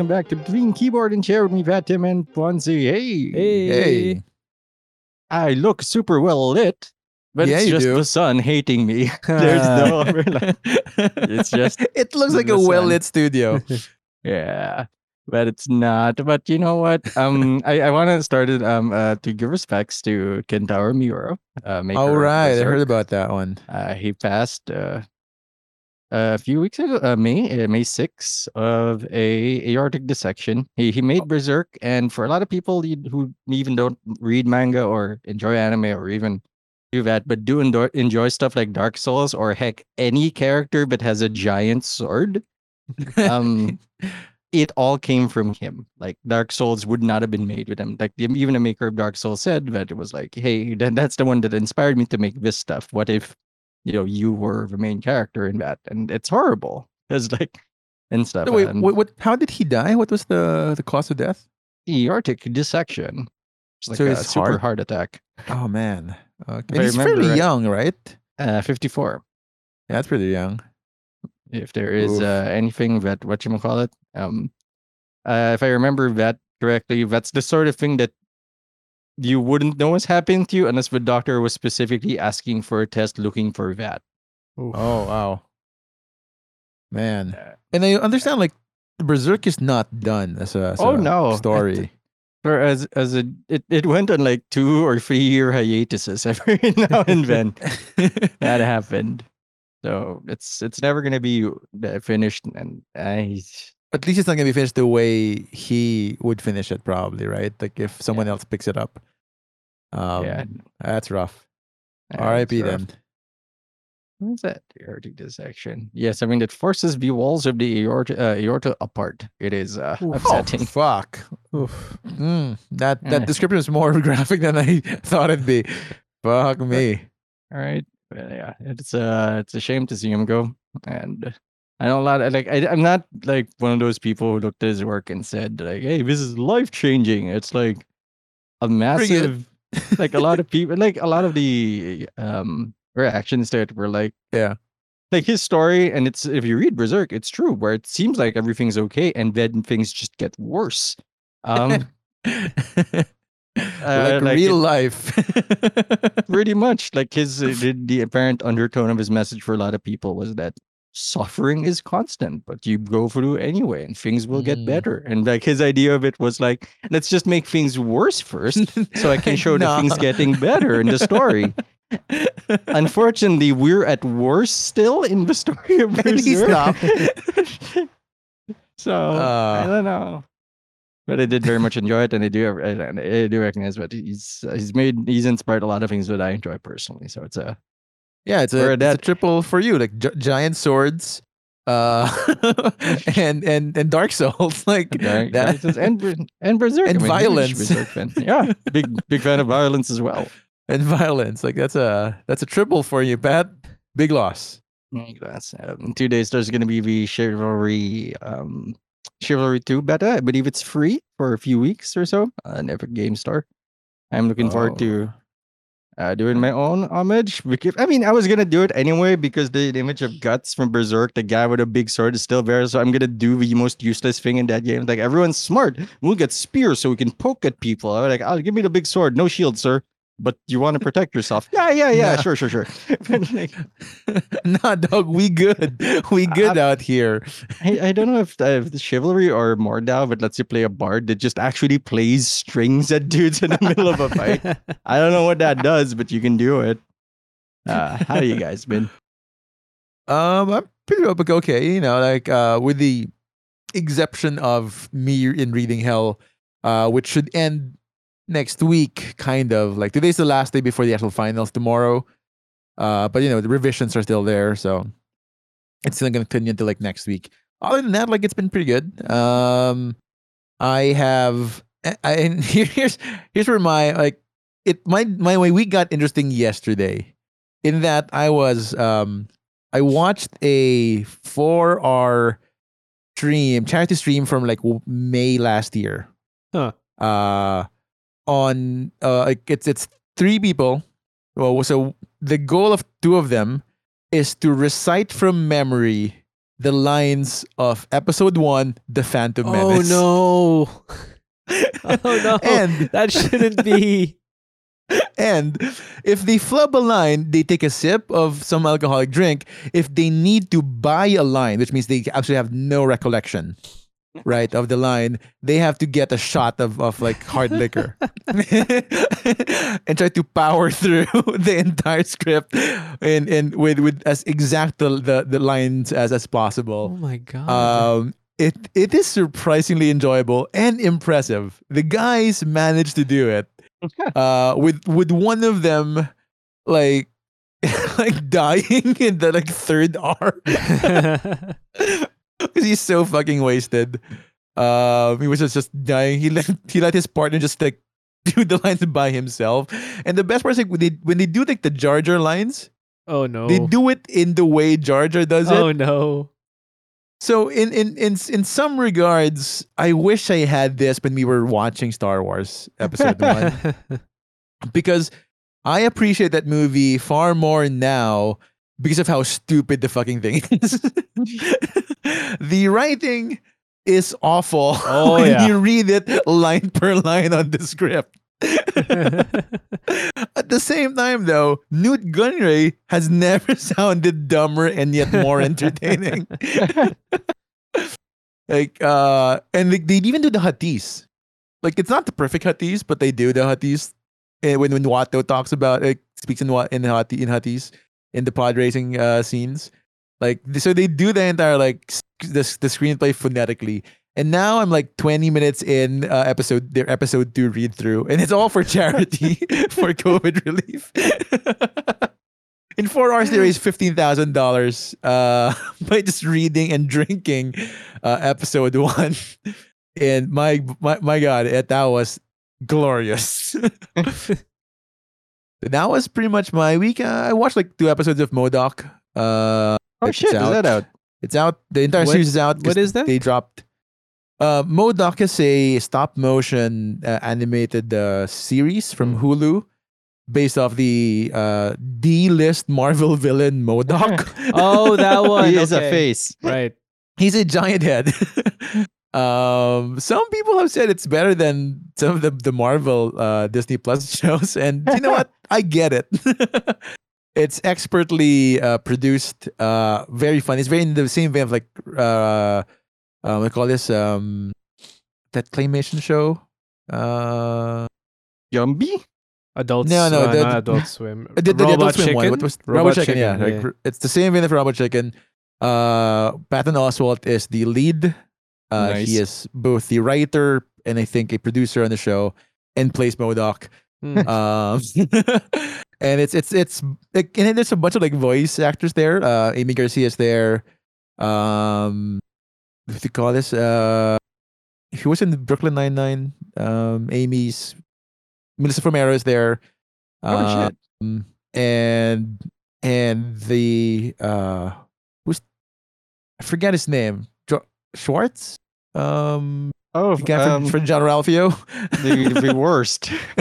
welcome back to Between Keyboard and Chair with me, Pat Tim and Fonzie. Hey, Hey. Hey. I look super well lit, but Yeah, it's just do. the sun hating me. There's no other li- It's just it looks like a well lit studio. yeah, but it's not. But you know what? Um, I, I want to start it um uh, to give respects to Kentaro Miura. Uh, maker All of right, I heard about that one. Uh, he passed uh, a few weeks ago, uh, May uh, May 6 of a aortic dissection. He he made Berserk, and for a lot of people who even don't read manga or enjoy anime or even do that, but do enjoy, enjoy stuff like Dark Souls or heck any character that has a giant sword, um, it all came from him. Like Dark Souls would not have been made with him. Like even the maker of Dark Souls said that it was like, hey, that's the one that inspired me to make this stuff. What if, you know, you were the main character in that? And it's horrible. It's like and stuff. So wait, and what, what? How did he die? What was the the cause of death? aortic dissection. It's like So a super heart- heart attack. Oh man, okay. And he's fairly right- young, right? Uh, 54. Yeah, that's pretty young. if there is uh, anything that what you call it um uh, if i remember that correctly that's the sort of thing that you wouldn't know what's happening to you unless the doctor was specifically asking for a test looking for that Oh wow, man. And I understand like Berserk is not done as a, as Oh, a no. story. for as as a it, it went on like two or three year hiatuses every now and then. That happened. So it's it's never gonna be finished and i At least it's not gonna be finished the way he would finish it, probably, right? Like if someone Yeah. else picks it up. Um, yeah that's rough. uh, R.I.P. then. What's that aortic dissection? Yes, I mean it forces the walls of the aorta, uh, aorta apart. It is uh, upsetting. Oh, fuck. Mm, that Eh. that description is more graphic than I thought it'd be. Fuck me. All right, but yeah, it's uh, it's a shame to see him go. And I know a lot. Of, like I, I'm not like one of those people who looked at his work and said like, "Hey, this is life changing." It's like a massive, like a lot of people, like a lot of the um reactions that were like, Yeah. like his story, and it's if you read Berserk, it's true where it seems like everything's okay, and then things just get worse. Um, like like real it- life. pretty much like his uh, the, the apparent undertone of his message for a lot of people was that suffering is constant but you go through anyway and things will get Mm. better and like his idea of it was like let's just make things worse first so i can show the things getting better in the story unfortunately we're at worse still in the story of Berserk. so i Uh. don't know but I did very much enjoy it, and I do, I, I do recognize that he's he's made he's inspired a lot of things that I enjoy personally. So it's a yeah, it's a, it's a triple for you. Like gi- giant swords, uh, and and and Dark Souls. Like Dark that- and and Berserk And a huge violence. Berserk fan. Yeah, big big fan of violence as well. and violence. Like that's a that's a triple for you, Pat. Big loss. That's um, in two days. There's going to be the chivalry um chivalry two beta. I believe it's free for a few weeks or so on Epic Game Store. I'm looking forward to uh, doing my own homage. Because, I mean, I was gonna do it anyway because the, the image of guts from Berserk, the guy with a big sword, is still there. So I'm gonna do the most useless thing in that game. Like everyone's smart. We'll get spears so we can poke at people. I'm like, oh, give me the big sword, no shield, sir. But you want to protect yourself? Yeah, yeah, yeah. No. Sure, sure, sure. But, like, nah, dog, we good. We good out here. I, I don't know if, uh, if the chivalry or Mordhau, but lets you play a bard that just actually plays strings at dudes in the middle of a fight. I don't know what that does, but you can do it. Uh, how you guys been? Um, I'm pretty well, okay. You know, like uh, with the exception of me in Reading Hell, uh, which should end next week, kind of. Like today's the last day before the actual finals tomorrow. Uh, but you know the revisions are still there, so it's still gonna continue until like next week. Other than that, like it's been pretty good. Um, I have, I, and here's here's where my like it my my way we got interesting yesterday, in that I was um I watched a four hour stream, charity stream from like May last year. Huh. Uh, on uh, it's it's three people. Well, so the goal of two of them is to recite from memory the lines of episode one, The Phantom Oh Menace. Oh no. oh no. And that shouldn't be. and if they flub a line, they take a sip of some alcoholic drink. If they need to buy a line, which means they actually have no recollection, right, of the line, they have to get a shot of, of like hard liquor and try to power through the entire script and, and with, with as exact the, the, the lines as, as possible Oh my god. Um, it it is surprisingly enjoyable and impressive. The guys managed to do it. Uh, with with one of them, like like dying in the like third R because he's so fucking wasted. Um, he was just, just dying. He let he let his partner just like do the lines by himself. And the best part is like when they when they do like the Jar Jar lines, oh no. they do it in the way Jar Jar does it. oh no. So in in in in some regards, I wish I had this when we were watching Star Wars Episode One because I appreciate that movie far more now because of how stupid the fucking thing is. the writing is awful Oh, when yeah. you read it line per line on the script. At the same time, though, Nute Gunray has never sounded dumber and yet more entertaining. like, uh, and they, they even do the Huttese. Like, it's not the perfect Huttese, but they do the Huttese. And when when Watto talks about it, speaks in in Hati in Huttese in the pod racing uh, scenes. Like, so they do the entire like the the screenplay phonetically. And now I'm like 20 minutes in uh, episode their episode two read through, and it's all for charity for COVID relief. in four hours, they raised fifteen thousand dollars uh, by just reading and drinking uh, episode one. And my my my God, that was glorious. That was pretty much my week. Uh, I watched like two episodes of Modoc. Uh, Oh shit, is that out? it's out. The entire What- series is out. What is that? They dropped. Uh, M.O.D.O.K. is a stop motion uh, animated uh, series from Mm. Hulu, based off the uh, D list Marvel villain Modoc. oh, that one. he is a face. Right. He's a giant head. Um, some people have said it's better than some of the the Marvel uh, Disney Plus shows, and you know what? I get it. it's expertly uh, produced, uh, very fun. It's very in the same vein of like uh, uh, we call this um, that claymation show. Uh, Yumby? Adults. No, no, uh, the- not Adult Swim. the, the, the Robot Adult Swim Chicken. one. What was Robot, Chicken? Yeah, like, it's the same vein for Robot Chicken. Uh, Patton Oswalt is the lead. Uh, Nice. He is both the writer and I think a producer on the show, and plays Modoc. Hmm. Um, and it's it's it's like, and then there's a bunch of like voice actors there. Uh, Amy Garcia is there. Um, what do you call this? Uh, he was in Brooklyn Nine Nine. Um, Amy's Melissa Fumero is there. Oh shit. Um, and and the uh who's I forget his name. Schwartz? Um Oh, the guy from, um, from Jean-Ralphio. the, the worst.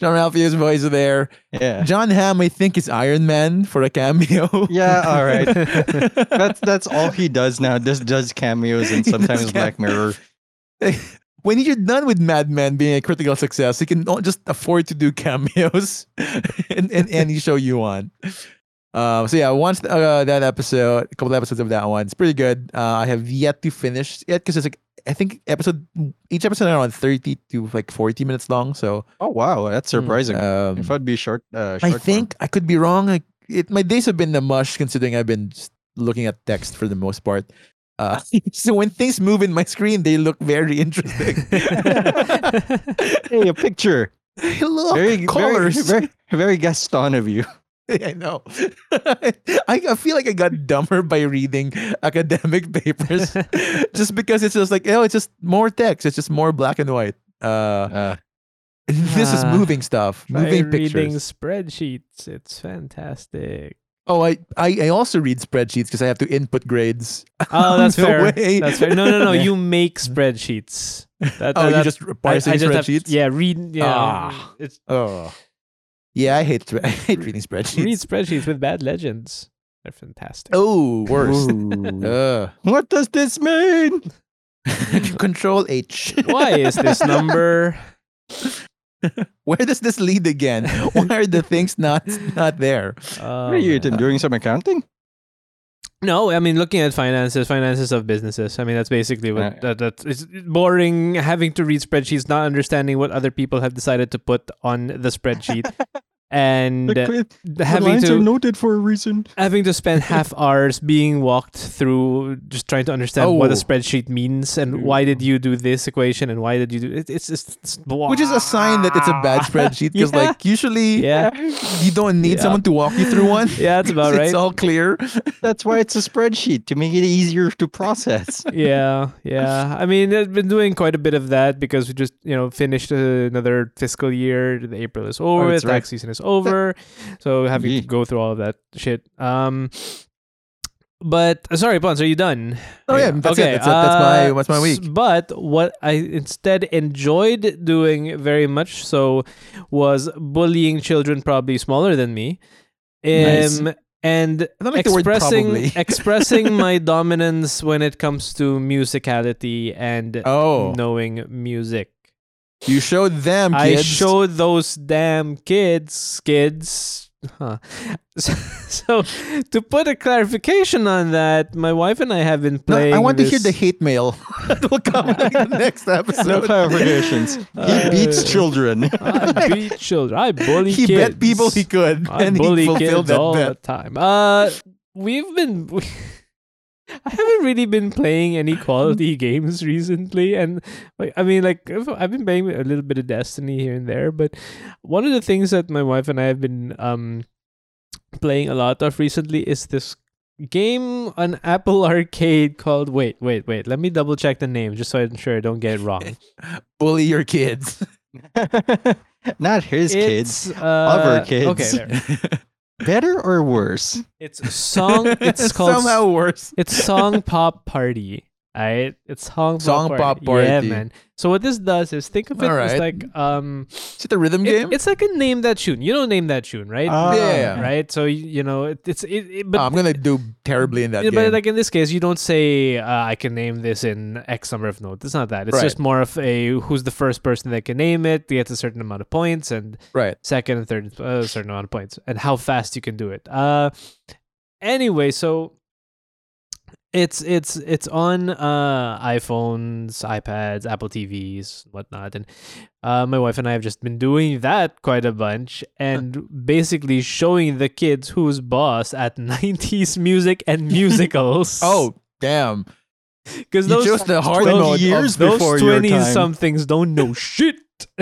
Jean-Ralphio's voice is there. Yeah. Jon Hamm, I think, is Iron Man for a cameo. Yeah, all right. That's that's all he does now. Just does cameos and sometimes Black. Mirror. when you're done with Mad Men being a critical success, you can just afford to do cameos in, in any show you want. Uh, so yeah, once uh, that episode, a couple episodes of that one, it's pretty good. Uh, I have yet to finish it because it's like I think episode each episode around thirty to like forty minutes long. So Oh wow, that's surprising. um, if I'd be short, uh, short I form. think I could be wrong. Like it, my days have been a mush considering I've been just looking at text for the most part. Uh, so when things move in my screen, they look very interesting. hey, a picture. Look, Very, colors. very, very, very Gaston of you. I know. I, I feel like I got dumber by reading academic papers just because it's just like, oh, it's just more text. It's just more black and white. Uh, Uh, this is Ah, moving stuff, moving reading spreadsheets. It's fantastic. Oh, I, I, I also read spreadsheets because I have to input grades. Oh, that's fair. way. That's fair. No, no, no. You make spreadsheets. That, Oh, you just I- parsing I just have- spreadsheets? yeah, read. Yeah, Ah. it's Oh. Yeah, I hate I hate reading spreadsheets. read spreadsheets with bad legends. They're fantastic. Oh, worst. Uh, what does this mean? control H. Why is this number? Where does this lead again? Why are the things not not there? Oh, What are you man. doing some accounting? No, I mean looking at finances, finances of businesses. I mean that's basically what Uh, that, that is boring having to read spreadsheets, not understanding what other people have decided to put on the spreadsheet, and The, the having lines are to noted for a reason. having to spend half hours being walked through just trying to understand what a Oh. spreadsheet means and why did you do this equation and why did you do it. It's just it's, Which is a sign that it's a bad spreadsheet because, Yeah. like, usually yeah you don't need Yeah. someone to walk you through one. yeah that's about right. It's all clear. That's why it's a spreadsheet to make it easier to process. yeah, yeah. I mean, I've been doing quite a bit of that because we just, you know, finished uh, another fiscal year. The April is over. that's the right. tax season is over. so having to go through all of that shit. Um, but uh, sorry, Pons, are you done? Oh yeah, that's it. That's, it. that's my uh, that's my week. But what I instead enjoyed doing very much so was bullying children probably smaller than me. Nice. Um, and like expressing expressing my dominance when it comes to musicality and Oh, knowing music. You showed them I showed those damn kids, kids. Huh. So, so to put a clarification on that, my wife and I have been No, playing. I want to hear the hate mail that will come in the next episode. No clarifications. He beats Uh, children. I beat children. I bully kids he kids. bet people he could, I and bully he fulfilled kids that all the time. Uh, we've been. I haven't really been playing any quality games recently, and like I mean, like I've I've been playing a little bit of Destiny here and there. But one of the things that my wife and I have been um playing a lot of recently is this game on Apple Arcade called. Wait, wait, wait. Let me double check the name just so I'm sure I don't get it wrong. Bully your kids. Not his kids. It's, uh, kids. Okay, there. Better or worse? It's song. It's called somehow worse. It's song pop party. Alright, it's song pop Song party. Yeah, man. So what this does is think of it as like um, Is it a rhythm it- game? it's like a name that tune. You know, name that tune, right? Ah, Yeah. Right. So you, you know, it, it's it. it but Oh, I'm gonna do terribly in that yeah, game. but like in this case, you don't say uh, I can name this in X number of notes. It's not that. It's Right. just more of a who's the first person that can name it gets a certain amount of points, and right. second and third uh, a certain amount of points and how fast you can do it uh anyway so it's it's it's on uh iphones ipads apple tvs whatnot and uh, my wife and i have just been doing that quite a bunch and basically showing the kids who's boss at 90s music and musicals Oh, damn. because those chose the hard 20 mode. of- years those before 20 time. somethings don't know shit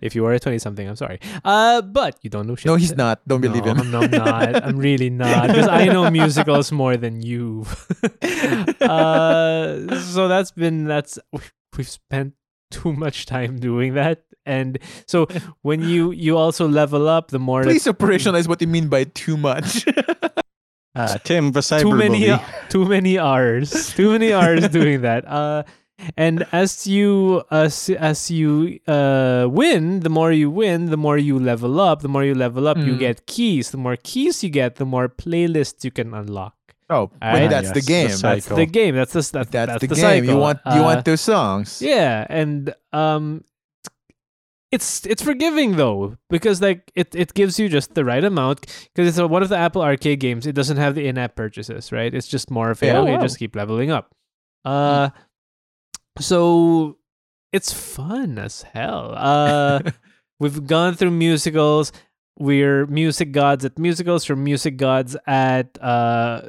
if you are a 20 something i'm sorry uh but you don't know shit no, he's not. Don't believe no, him. I'm, no, I'm not. I'm really not because I know musicals more than you. uh, so that's been that's we've spent too much time doing that, and so when you you also level up, the more that- Please operationalize what you mean by too much. Ah, Tim, the cyber too many bully. too many hours, too many hours doing that. Uh, and as you uh, s- as you uh, win, the more you win, the more you level up. The more you level up, you Mm. get keys. The more keys you get, the more playlists you can unlock. oh, Alright. but that's the Yes, the game. cycle. That's the game. That's the that's, that's, that's the, the game. You want you Uh, want those songs. yeah, and um, it's it's forgiving though because like it, it gives you just the right amount because it's a, one of the Apple Arcade games. It doesn't have the in-app purchases, right? It's just more of a Yeah. okay, Oh, wow. just keep leveling up. Uh, so it's fun as hell. Uh, we've gone through musicals. We're music gods at musicals. We're music gods at uh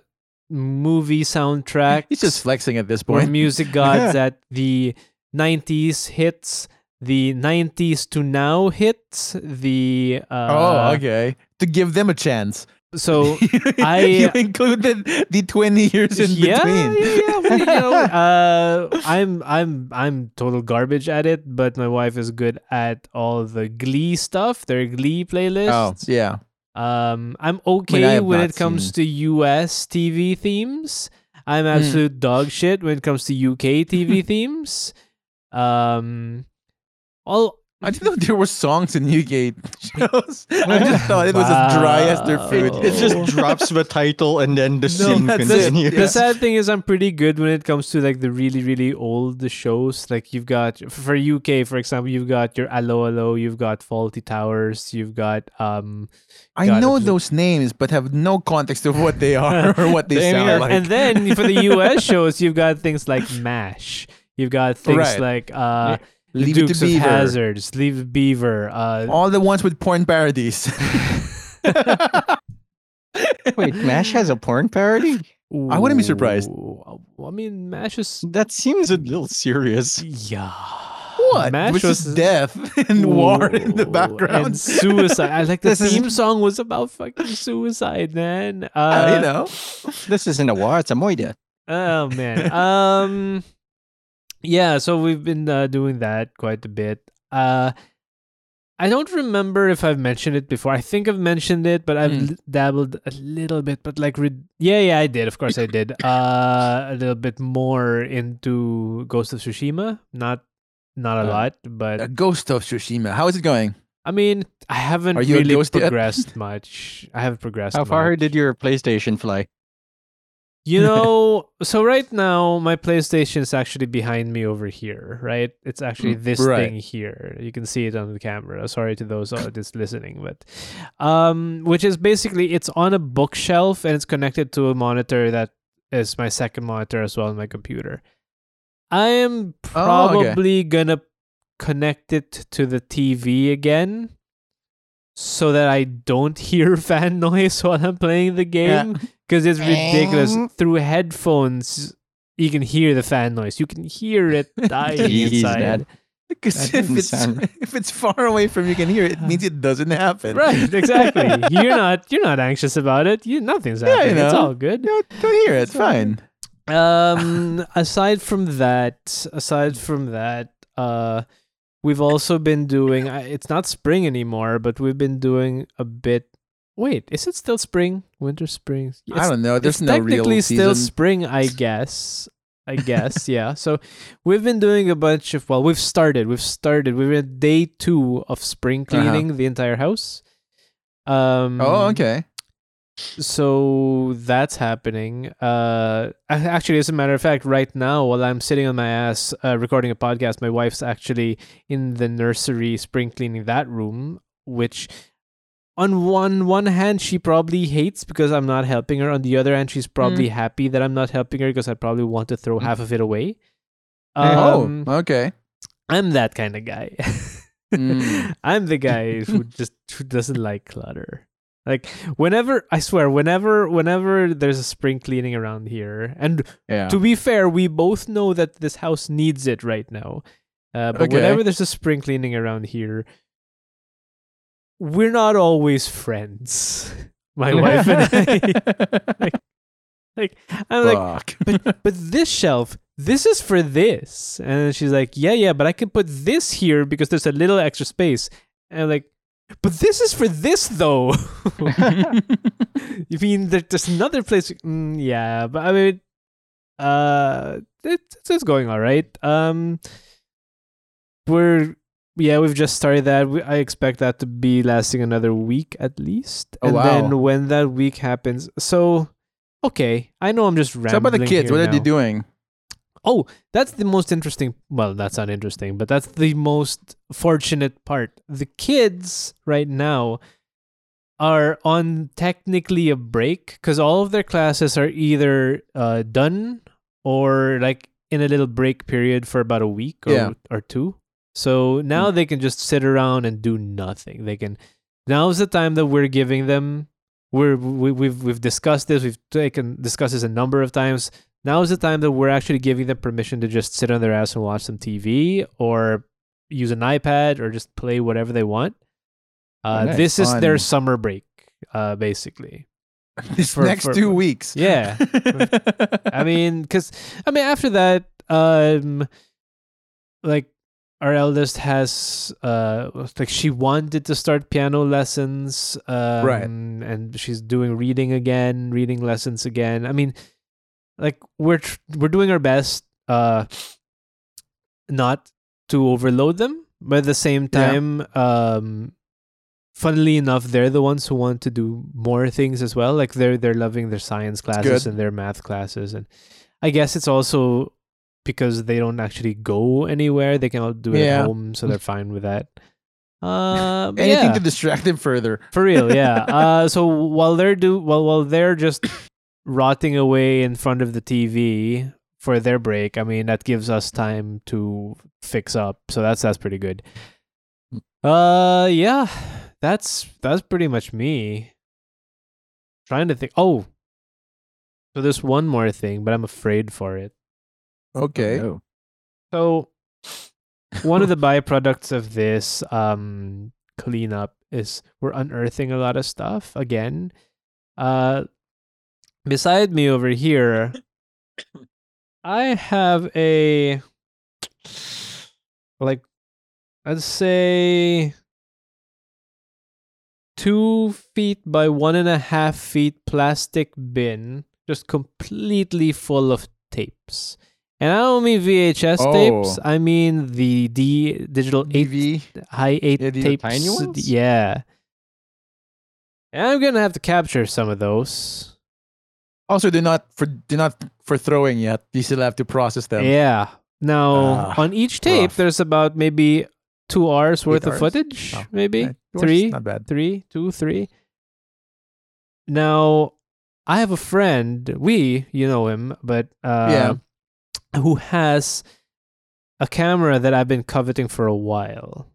movie soundtracks. He's just flexing at this point. We're music gods at the 90s hits, the 90s to now hits, the uh oh, okay. To give them a chance. So I- you included the 20 years in yeah, between. yeah, yeah. you know, uh, I'm I'm I'm total garbage at it, but my wife is good at all the Glee stuff. Their Glee Oh, playlists. yeah. Um, I'm okay have when it comes seen- to US TV themes. I'm Mm. absolute dog shit when it comes to UK TV themes. Um, all I didn't know there were songs in Newgate shows. I just thought it was as dry as their food. Wow. It just drops the title and then the scene that's it. continues. The sad thing is, I'm pretty good when it comes to like the really, really old shows. Like you've got for UK, for example, you've got your Allo Allo, you've got Fawlty Towers, you've got um, I Got know those names, but have no context of what they are or what they Same sound here. like. and then for the US shows, you've got things like Mash. You've got things Right. like uh, Leave it Dukes to of Beaver. Hazards, Leave It Beaver. Uh, All the ones with porn parodies. Wait, MASH has a porn parody? I wouldn't be surprised. I mean, Mash is That seems a little serious. yeah. what? Mash With was just death and war in the background. and suicide. I like the This is- theme song was about fucking suicide, man. Uh, Uh, you know. This isn't a war, it's a moida. Oh man. um yeah, so we've been uh, doing that quite a bit. Uh I don't remember if I've mentioned it before. I think I've mentioned it, but I've l- dabbled a little bit. But like, re- yeah, yeah, I did. Of course, I did. Uh, a little bit more into Ghost of Tsushima. Not, not a Uh, lot, but A Ghost of Tsushima. How is it going? I mean, I haven't really ghost yet? progressed much. I haven't progressed. How far much. did your PlayStation fly? You know, so right now my PlayStation is actually behind me over here, right? It's actually Mm, this right. thing here. You can see it on the camera. Sorry to those just listening, but um which is basically it's on a bookshelf and it's connected to a monitor that is my second monitor as well on my computer. I am Oh, okay. probably gonna connect it to the TV again so that I don't hear fan noise while I'm playing the game because it's ridiculous. Um. Through headphones, you can hear the fan noise. You can hear it dying Jeez, inside. Because if it's sound- if it's far away from you can hear it, it means it doesn't happen. Right, exactly. you're not you're not anxious about it. You nothing's Yeah, you happening. It's all good. Don't, don't hear it. It's fine. Um, aside from that, aside from that, uh, we've also been doing. I- It's not spring anymore, but we've been doing a bit. Wait, is it still spring? Winter, spring? I don't know. There's it's no technically real still spring, I guess. I guess, yeah. So we've been doing a bunch of well, we've started. We've started. We're at day two of spring Uh-huh. cleaning the entire house. Um Oh, okay. So that's happening. Uh, actually, as a matter of fact, right now, while I'm sitting on my ass uh, recording a podcast, my wife's actually in the nursery spring cleaning that room, which on one one hand she probably hates because I'm not helping her. On the other hand, she's probably happy that I'm not helping her because I probably want to throw Mm. half of it away. oh, Um, okay. I'm that kind of guy. Mm. I'm the guy who just who doesn't like clutter. Like whenever I swear, whenever whenever there's a spring cleaning around here, and Yeah. to be fair, we both know that this house needs it right now. Uh, but Okay. whenever there's a spring cleaning around here, we're not always friends. My wife and I. Like I'm like, Fuck. but this shelf, this is for this. And she's like, yeah, yeah, but I can put this here because there's a little extra space. And I'm like, but this is for this though. you mean there's another place? Mm, yeah, but I mean, uh, it's, it's going all right. Um, we're yeah, we've just started that. We, I expect that to be lasting another week at least. Oh, and wow. then when that week happens, so okay, I know I'm just rambling. so about the kids, what are they doing? Oh, that's the most interesting. Well, that's not interesting, but that's the most fortunate part. The kids right now are on technically a break because all of their classes are either uh, done or like in a little break period for about a week or, Yeah. or two. So now they can just sit around and do nothing. They can. Now's the time that we're giving them. We're we, we've we've discussed this. We've taken discussed this a number of times. Now is the time that we're actually giving them permission to just sit on their ass and watch some TV or use an iPad or just play whatever they want. Uh, Oh. This is their summer break, uh, basically. This For- next for- two weeks. Yeah. I mean, because I mean, after that, um, like our eldest has uh, like she wanted to start piano lessons, um, Right. And she's doing reading again, reading lessons again. I mean, like we're tr- we're doing our best, uh, not to overload them, but at the same Yeah. time, um, funnily enough, they're the ones who want to do more things as well. Like they're they're loving their science classes and their math classes, and I guess it's also because they don't actually go anywhere. They can all do it Yeah. at home, so they're fine with that. Uh, Anything yeah. to distract them further. For real, yeah. Uh, so while they're do while while they're just rotting away in front of the TV for their break, I mean that gives us time to fix up. So that's that's pretty good. Uh, yeah, that's that's pretty much me. Trying to think. Oh, so there's one more thing, but I'm afraid for it. Okay. Oh, So one of the byproducts of this um cleanup is we're unearthing a lot of stuff again. Uh beside me over here I have a like I'd say two feet by one and a half feet plastic bin just completely full of tapes. And I don't mean VHS oh. tapes. Oh. I mean the D digital eight high eight Yeah, tapes. tiny ones? Yeah. And I'm gonna have to capture some of those. Also, they're not for they're not for throwing yet. You still have to process them. yeah. Now Ah, on each tape, rough. there's about maybe two hours worth of hours? footage. Oh, maybe Okay. Three, Not bad. three, two, three. Now, I have a friend. We, you know him, but uh, Yeah. who has a camera that I've been coveting for a while,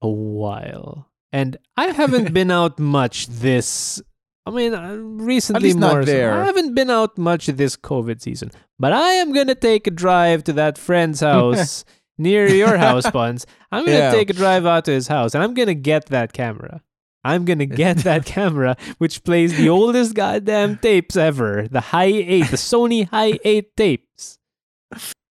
a while, and I haven't been out much this. I mean, uh, recently least not more. so. I haven't been out much this COVID season, but I am gonna take a drive to that friend's house near your house, Pons. I'm gonna Yeah. take a drive out to his house, and I'm gonna get that camera. I'm gonna get that camera, which plays the oldest goddamn tapes ever, the High Eight, the Sony High Eight tapes.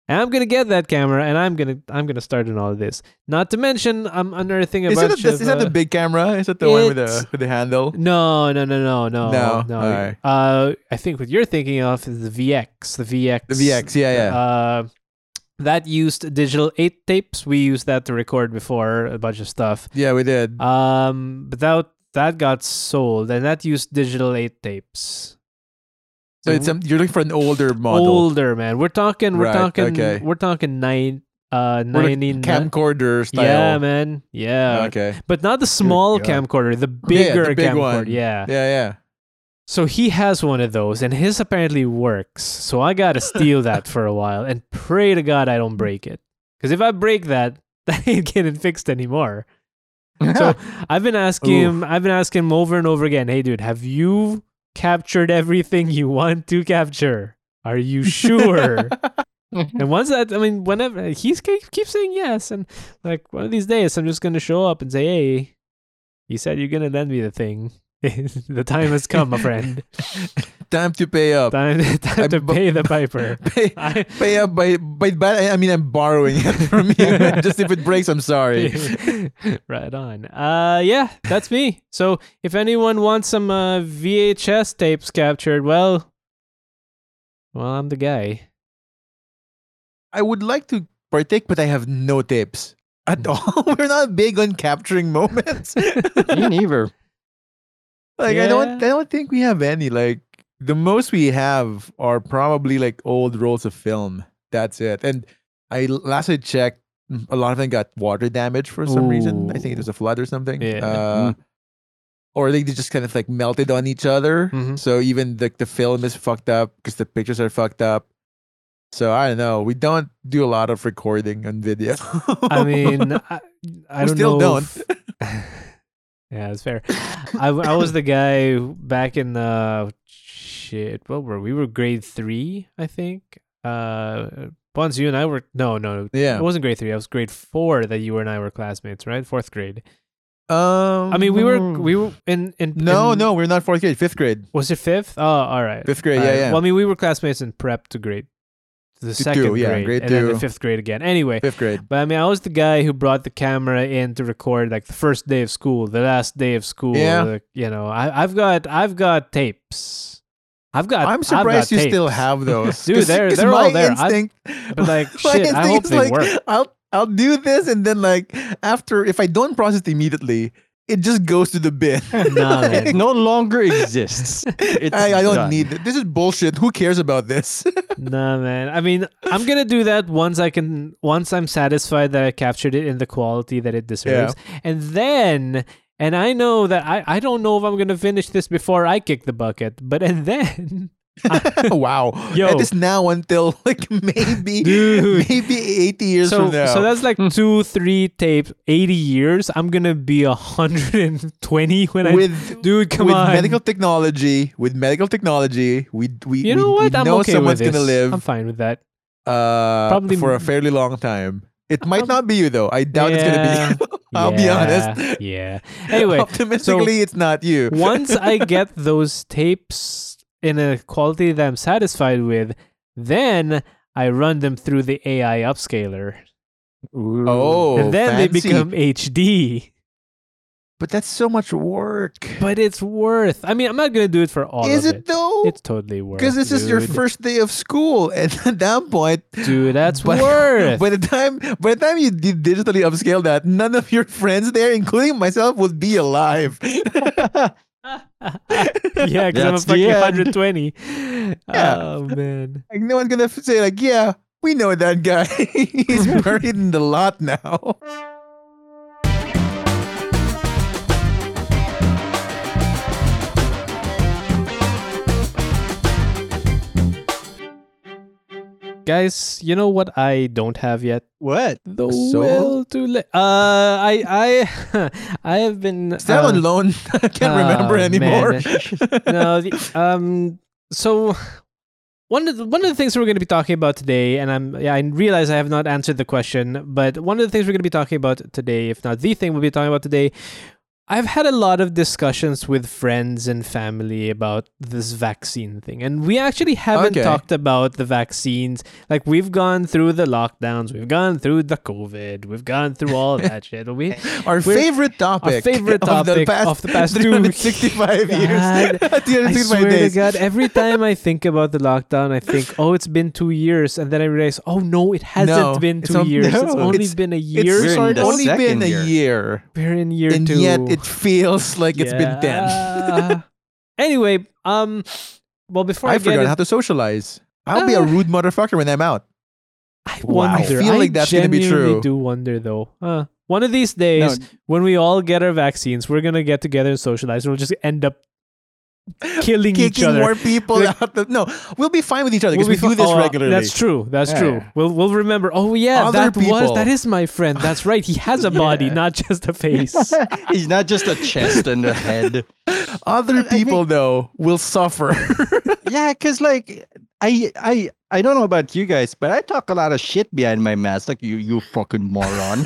And I'm gonna get that camera, and I'm gonna I'm gonna start in all of this. Not to mention, I'm unearthing a Is, it a, of. is that the uh, big camera? Is that the one with the with the handle? no, no, no, no, no, No, no. alright. Uh, I think what you're thinking of is the VX, the VX, The VX, yeah, yeah. Uh, that used digital eight tapes. We used that to record before a bunch of stuff. yeah, we did. Um, but that that got sold, and that used digital eight tapes. So it's um, you're looking for an older model. older man. We're talking. We're Right, talking. okay. We're talking nine. Uh, We're like ninety. camcorder style. Yeah, man. Yeah. Okay. But not the small God. camcorder, the Yeah, bigger the big camcorder. one. Yeah. Yeah, yeah. So he has one of those, and his apparently works. So I gotta steal that for a while and pray to God I don't break it. Because if I break that, that ain't getting fixed anymore. So I've been asking him, I've been asking him over and over again, hey dude, have you captured everything you want to capture? Are you sure? and once that, I mean, whenever he's keep, keeps saying yes, and like one of these days, I'm just gonna show up and say, hey, you said you're gonna lend me the thing. the time has come, my friend. Time to pay up. Time, time to bu- pay the piper. pay, I, pay up by by that I- I mean I'm borrowing it from you. Just if it breaks, I'm sorry. right on. Uh, yeah, that's me. So if anyone wants some uh, VHS tapes captured, well, well, I'm the guy. I would like to partake, but I have no tips at all. We're not big on capturing moments. me neither. Like I don't I don't think we have any. Like the most we have are probably like old rolls of film. That's it. And I last I checked, mm, a lot of them got water damage for some reason. I think it was a flood or something. Yeah. Uh, or they just kind of like melted on each other. Mhm. So even the the film is fucked up because the pictures are fucked up. So I don't know. We don't do a lot of recording on video. I mean, I, I We don't still know. don't. if- yeah, it's fair. I, I was the guy back in the shit. What were we? We were grade three, I think. Uh, Pons, you and I were no, no. yeah. It wasn't grade three. I was grade four that you and I were classmates, right? Fourth grade. Um. I mean, we were we were in in No, in- no, we're not fourth grade. Fifth grade. Was it fifth? Oh, all right. Fifth grade. All Yeah, right. yeah. Well, I mean, we were classmates in prep to grade the second two, yeah, grade, grade and then the fifth grade again. Anyway, Fifth grade. but I mean, I was the guy who brought the camera in to record like the first day of school, the last day of school. Yeah. you know, I, I've got I've got tapes. I've got. I'm surprised got you still have those. dude. they're- they're all there. I- Instinct, But like, shit, I hope they like, work. I'll I'll do this, and then like after, if I don't process it immediately, it just goes to the bin. Nah, man. No longer exists. It's I, I don't done. need it. This is bullshit. Who cares about this? Nah, man. I mean, I'm gonna do that once I can. Once I'm satisfied that I captured it in the quality that it deserves, and then, and I know that I I don't know if I'm gonna finish this before I kick the bucket, but and then, wow. Yo. That is now until like maybe Dude. maybe 80 years so from now. so that's like two, three tapes, eighty years. I'm gonna be hundred and twenty when I. with Dude, come with on. medical technology, with medical technology, we we you know we, what? we I'm know okay someone's with this. gonna live I'm fine with that. uh probably for a fairly long time. It might Um, not be you though. I doubt it's gonna be you. I'll be honest. Yeah. Anyway, Optimistically, it's not you. once I get those tapes in a quality that I'm satisfied with, then I run them through the AI upscaler. Ooh. oh, and then they become HD. But that's so much work. But it's worth. I mean, I'm not going to do it for all Is of it though? It's totally worth Because this is your first day of school, and at that point, Dude, that's by, worth. by the time by the time you digitally upscale that, none of your friends there, including myself, would be alive. yeah, because I'm a fucking 120. Yeah. Oh, man. Like no one's gonna say like, yeah, we know that guy. He's buried in the lot now. Guys, you know what I don't have yet? What? The soul? will to live. Uh, I, I, I have been. still that uh, on loan? I can't remember oh, anymore. no, the, um, so one of the, one of the things we're going to be talking about today, and I'm yeah, I realize I have not answered the question, but one of the things we're going to be talking about today, if not the thing we'll be talking about today, I've had a lot of discussions with friends and family about this vaccine thing, and we actually haven't Okay. talked about the vaccines. Like we've gone through the lockdowns, we've gone through the COVID, we've gone through all that shit. We Our favorite topic. favorite of the topic past, of the past two 365 God. years. I swear days. to God, every time I think about the lockdown, I think, oh, it's been two years. And then I realize, oh, no, it hasn't No, been two on- years. it's no, only it's- been a It's year. We're in sort the of only been a year. year, We're in year and two. yet it feels like it's been 10. Anyway, um, well, before I, I forgot it, how to socialize. I'll be a Ah. rude motherfucker when I'm out. I Wow. I wonder. feel like that's gonna be true. do wonder, though. Uh, one of these days, when we all get our vaccines, we're going to get together and socialize. And we'll just end up killing each other. more people Like- out. The, no, we'll be fine with each other We'll because be we do this oh, regularly. That's true. That's Yeah. true. We'll we'll remember. Oh yeah, Other that was that is my friend. That's right. He has a body, Yeah. not just a face. He's not just a chest and a head. Other people, though, will suffer. Yeah, because like I I I don't know about you guys, but I talk a lot of shit behind my mask. Like you you fucking moron.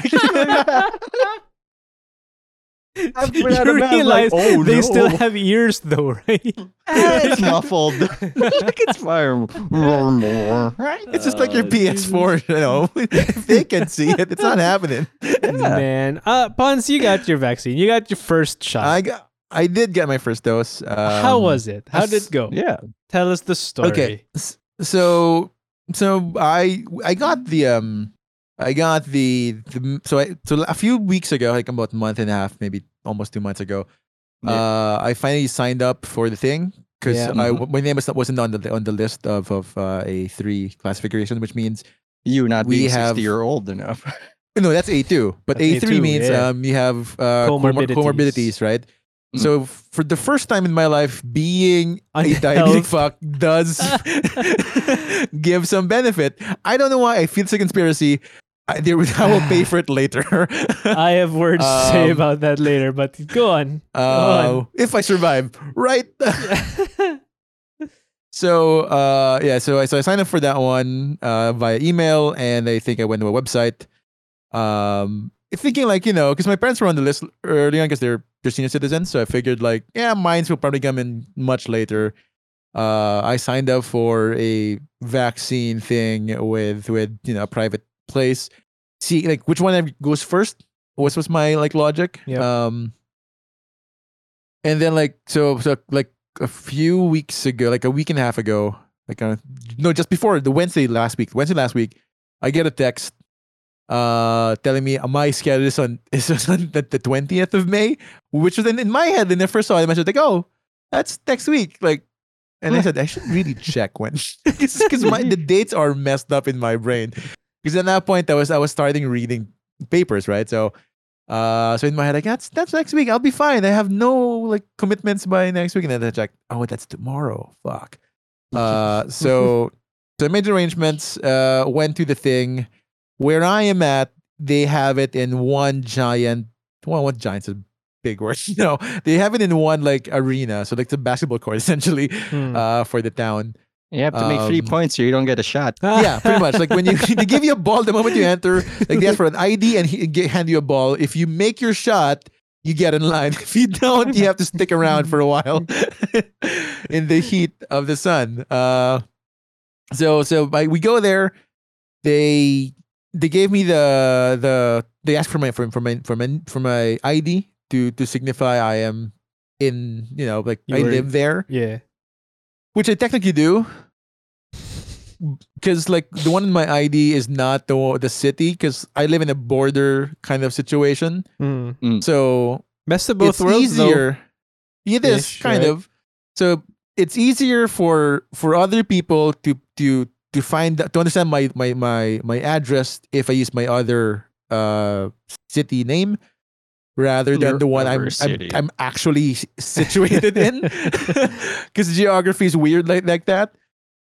I've you of mask, like, oh, they still have ears, though, right? It's muffled. like it's fire. right? it's just like your Oh, PS4. You know, if they can see it, it's not happening. Man, uh, Pons, you got your vaccine. You got your first shot. I got, I did get my first dose. Um, How was it? How did it go? Yeah. Tell us the story. Okay. So so I I got the um I got the, the so I so a few weeks ago, like about a month and a half, maybe almost two months ago, Yeah. uh, I finally signed up for the thing because Yeah. I Mhm. my name was, wasn't on the on the list of of uh, a three classification, which means You not We being have- 60 year old enough. no, that's A two, but A three means yeah. um you have uh, Comorbidities. comorbidities, right? Mm. So for the first time in my life, being a diabetic fuck does give some benefit. I don't know why I feel it's a conspiracy. I, there, I will pay for it later. I have words to say Um, about that later, but go on. uh, if I survive, right? so uh, yeah, so I so I signed up for that one uh, via email, and I think I went to a website. Um, thinking like you know, because my parents were on the list early on because they're they're senior citizens, so I figured like yeah, mine will probably come in much later. Uh, I signed up for a vaccine thing with with you know a private place. See like which one goes first? What was my like logic? Yep. Um, and then like so so like a few weeks ago, like a week and a half ago, like uh, no, just before the Wednesday last week, Wednesday last week, I get a text uh, telling me my schedule is on is on the the twentieth of May, which was in, in my head. When I first saw it, I was like, "Oh, that's next week." Like, and I said, "I should really check when," because the dates are messed up in my brain. Because at that point, I was I was starting reading papers, right? So, uh, so in my head, like that's that's next week. I'll be fine. I have no like commitments by next week. And then I check, oh, that's tomorrow. Fuck. Uh, so so I made arrangements. Uh, went to the thing where I am at. They have it in one giant. Well, what giant's a big word? You know, they have it in one like arena. So like the basketball court essentially Hmm. uh, for the town. You have to make three Um, points or you don't get a shot. yeah, pretty much. Like when you they give you a ball the moment you enter, like they ask for an ID and he, hand you a ball. If you make your shot, you get in line. If you don't, you have to stick around for a while in the heat of the sun. Uh, so so like, we go there. They they gave me the the they asked for my for, for my for my for my ID to to signify I am in you know like I were- live there Yeah. Which I technically do. Because like the one in my ID is not the the city because I live in a border kind of situation, Hmm. so Best of both it's worlds, though. easier. It is Ish, kind right? of. So it's easier for for other people to to to find to understand my my my my address if I use my other uh city name rather than Your the one I'm, I'm. I'm actually situated in because geography is weird like like that.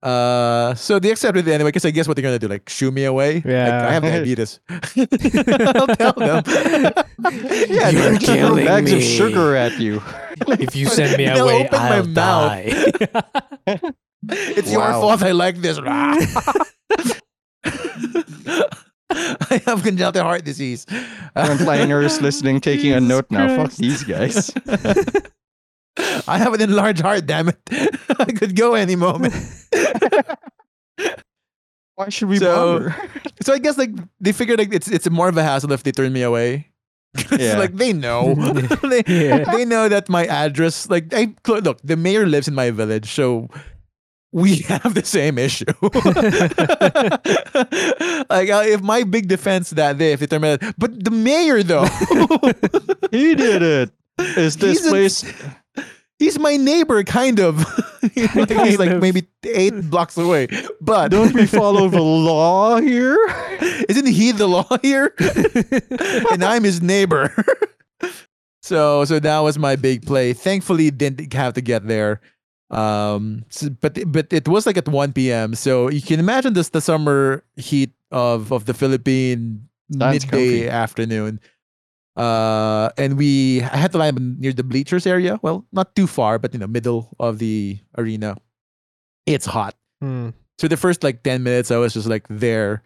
Uh, so they accepted it anyway. Because I guess what they're gonna do, like shoo me away. Like, Yeah. I have diabetes. I'll tell them. yeah, You're they're- killing bags of me. sugar at you. If you send me away, open I'll mouth. die. It's your fault I like this. I have congenital heart disease. Frontliners listening, taking a Jesus note now. Fuck these guys. I have an enlarged heart, damn it. I could go any moment. Why should we So- bother? So I guess like they figured like it's it's more of a hassle if they turn me away. Yeah. like they know. they, Yeah. they know that my address like I look, the mayor lives in my village, so we have the same issue. like uh, if my big defense that day if they me but the mayor though he did it. Is this He's a- place? he's my neighbor kind of like, he's Kind like of. maybe eight blocks away but Don't we follow the law here? Isn't he the law here? and I'm his neighbor. so so that was my big play. Thankfully didn't have to get there. Um s- but but it was like at 1 p.m. So you can imagine this the summer heat of of the Philippine Sounds midday comfy. afternoon. Uh and we I had to line up near the bleachers area. Well, not too far, but in the middle of the arena. It's hot. Hmm. So the first like 10 minutes, I was just like there.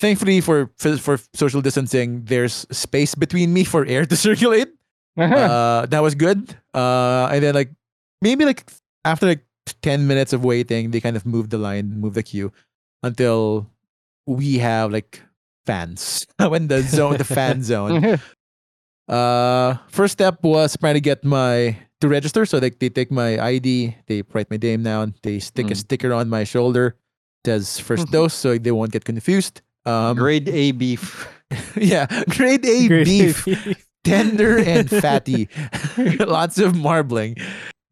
Thankfully for for, for social distancing, there's space between me for air to circulate. Uh, that was good. Uh, and then like maybe like after like 10 minutes of waiting, they kind of move the line, move the queue until we have like fans when the zone, the fan zone. Uh, first step was trying to get my to register. So they they take my ID, they write my name down, they stick a Mm. sticker on my shoulder, says first dose, so they won't get confused. Um, Grade A beef. yeah, grade A Great beef, beef. tender and fatty, lots of marbling.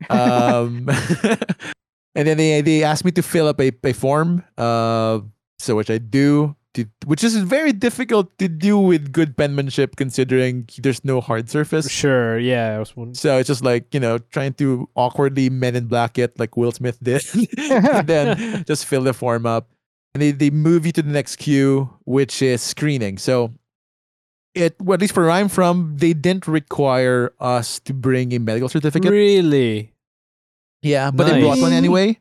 Um, and then they they asked me to fill up a, a form, uh, so which I do. To, which is very difficult to do with good penmanship, considering there's no hard surface. Sure, yeah. So it's just like, you know, trying to awkwardly men in black it like Will Smith did. and then just fill the form up. And they, they move you to the next queue, which is screening. So it well, at least where I'm from, they didn't require us to bring a medical certificate. Really? Yeah, but they brought Nice. one anyway.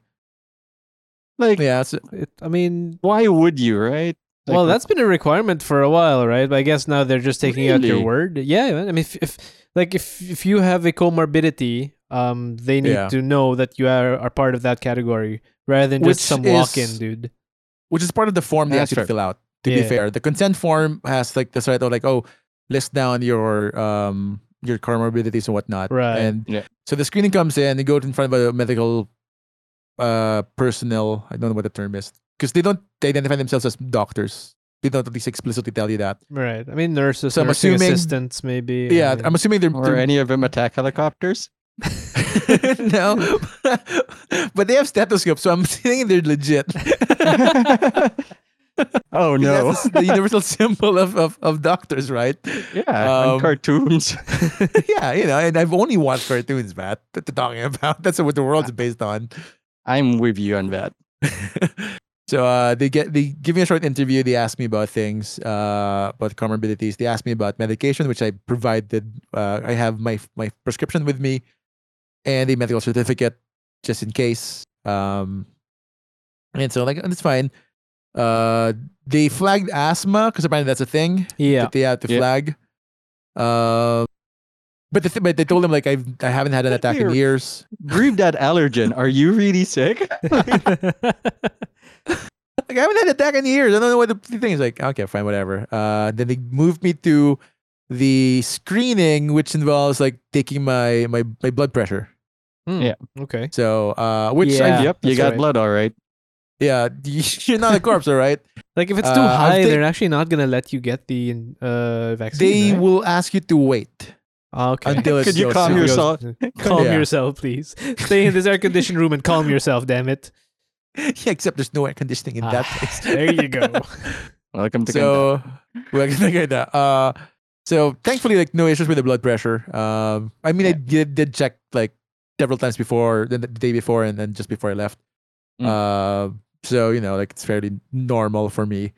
Like, Yeah, so, It, I mean, why would you, right? Like, well, that's been a requirement for a while, right? But I guess now they're just taking out your Really? word. Yeah, man. I mean, if, if like if if you have a comorbidity, um, they need Yeah. to know that you are are part of that category rather than Which just some walk-in, dude. which is part of the form they That's ask you to fair. fill out. To be fair, the consent form has like the sort of like, oh, list down your um your comorbidities and whatnot. Right. And Yeah. so the screening comes in, they go in front of a medical uh personnel. I don't know what the term is because they don't they identify themselves as doctors. they don't at least explicitly tell you that. Right. I mean, nurses, So I'm assuming- assistants, maybe. I Yeah, mean- I'm assuming they're, Or they're any of them attack helicopters? no, but they have stethoscopes, so I'm thinking they're legit. oh no! That's the universal symbol of, of, of doctors, right? Yeah, Um, cartoons. yeah, you know, and I've only watched cartoons, Matt, that they're talking about. That's what the world's based on. I'm with you on that. so uh, they get they give me a short interview. They ask me about things, uh, about comorbidities. They ask me about medication, which I provided. Uh, I have my my prescription with me, and a medical certificate, just in case. Um, and so like it's fine. Uh, they flagged asthma because apparently that's a thing yeah. that they have to Yeah. flag. Uh, but the th- but they told him like I've I haven't had an attack in years. Breathe that allergen. Are you really sick? Like I haven't had an attack in years. I don't know what the thing is. Like okay, fine, whatever. Uh, then they moved me to the screening, which involves like taking my my my blood pressure. Hmm, Yeah. Okay. So uh, which Yeah. I, yep, you got right. blood, all right. Yeah, you're not a corpse, all right. Like if it's too Uh, high, take- they're actually not gonna let you get the uh vaccine. They right? will ask you to wait Ah, okay. until it's Could you calm through. yourself? Calm Yeah. yourself, please. Stay in this air conditioned room and calm yourself. Damn it. Yeah, except there's no air conditioning in that Ah, place. there you go. Welcome to Canada. so well, like that. Uh, so thankfully, like no issues with the blood pressure. Um, I mean, I did, did check like several times before the, the day before and then just before I left. Mm. Uh, so you know, like it's fairly normal for me.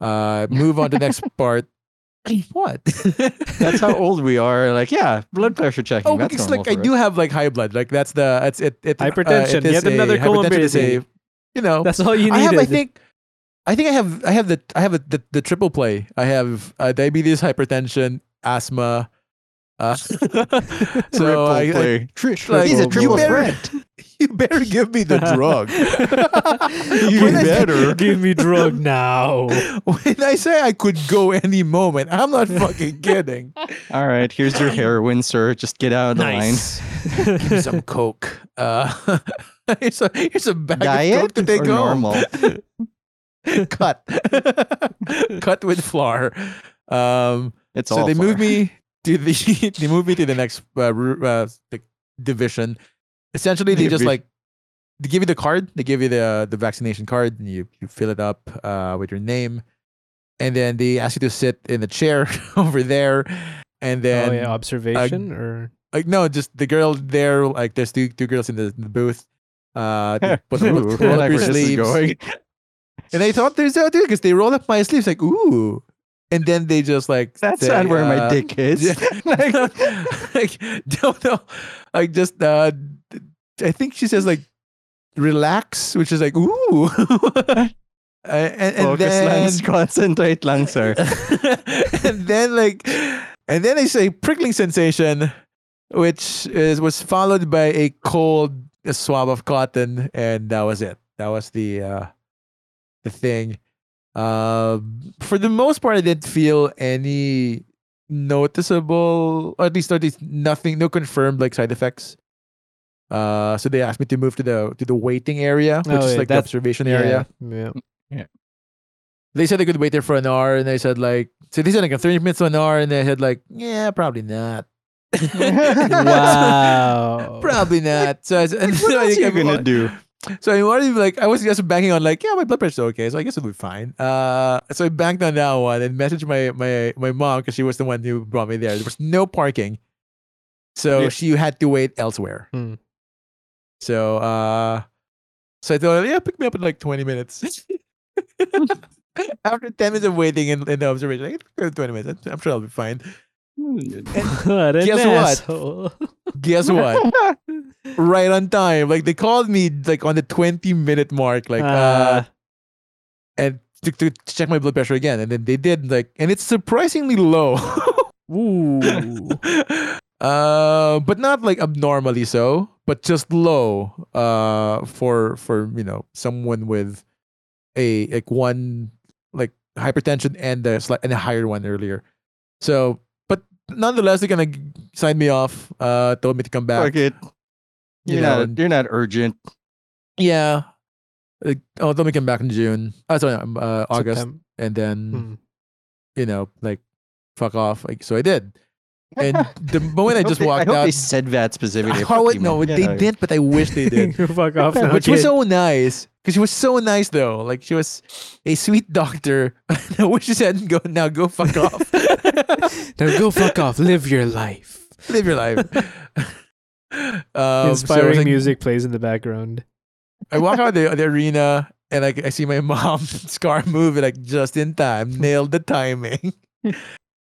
Uh, move on to the next part. what? That's how old we are. Like, yeah, blood pressure checking. Oh, that's because like I for do have like high blood. Like that's the that's it. it uh, Hypertension, it is yet another a, hypertension is a, comorbidity. you know, That's all you needed. I have, I think, I think I have, I have the, I have a, the, the triple play. I have uh, diabetes, hypertension, asthma. Uh, so Triple I, I- play. Tri- like, He's a you triple better- you better give me the drug. You When I say- better. Give me drug now. When I say I could go any moment, I'm not fucking kidding. All right, here's your heroin, sir. Just get out of the nice. Give me some coke. Uh, here's a here's a bag line. of coke to Diet take home. normal? Cut, cut with flour. Um, It's so all they far. moved me to the they moved me to the next uh, uh, like division. Essentially, they just like they give you the card. They give you the the vaccination card, and you you fill it up uh, with your name, and then they ask you to sit in the chair over there, and then oh yeah, observation or like no, just the girl there. Like there's two two girls in the, in the booth. Uh, they put roll, up like your where this is sleeves, going. and I thought there's that too because they roll up my sleeves like ooh, and then they just like That's say, not where my uh, dick is. yeah, like, like don't know. Like just uh I think she says like relax, which is like ooh. And, and Focus then lang, concentrate lang, sir. and then like and then I say prickling sensation, which is was followed by a cold swab of cotton, and that was it. That was the uh the thing. Um, for the most part, I didn't feel any noticeable, or at least, or at least nothing, no confirmed like side effects. Uh, so they asked me to move to the to the waiting area, which Oh, is yeah, like the observation area. Yeah. yeah. They said they could wait there for an hour, and they said like, so they said like a thirty minutes to an hour, and they said like, yeah, probably not. Wow. probably not. So, I, s- and What I else are think you I'm- gonna do? So I wanted to, like I was just banking on like yeah my blood pressure's okay so I guess it'll be fine. Uh, so I banked on that one and messaged my my my mom because she was the one who brought me there. There was no parking, so Yeah. she had to wait elsewhere. Hmm. So uh, so I told her yeah pick me up in like twenty minutes. After ten minutes of waiting in, in the observation, like, twenty minutes, I'm sure I'll be fine. What Guess what? Guess what? right on time. Like they called me like on the twenty minute mark. Like uh, Uh, and to, to check my blood pressure again. And then they did like, and it's surprisingly low. ooh. uh, but not like abnormally so, but just low. Uh, for for you know someone with a like one like hypertension and a slight and a higher one earlier. So, nonetheless, they're gonna sign me off. Uh, told me to come back. Fuck it. You You're know, not. and- You're not urgent. Yeah. Like, oh, let me to come back in June. Oh, sorry, um, uh, August, Septem- and then Hmm. you know, like, fuck off. Like, so I did. And the moment I hope just they- walked I out, they said that specifically. Oh, Fuck wait, no, man. they Yeah. didn't, but I wish they did. Fuck off. no, Which was so nice because she was so nice though. Like she was a sweet doctor. I wish she said, "Go now, go fuck off, Now go fuck off. Live your life. live your life." um, so Inspiring like- music plays in the background. I walk out the, the arena and like I see my mom scar move it like just in time, nailed the timing.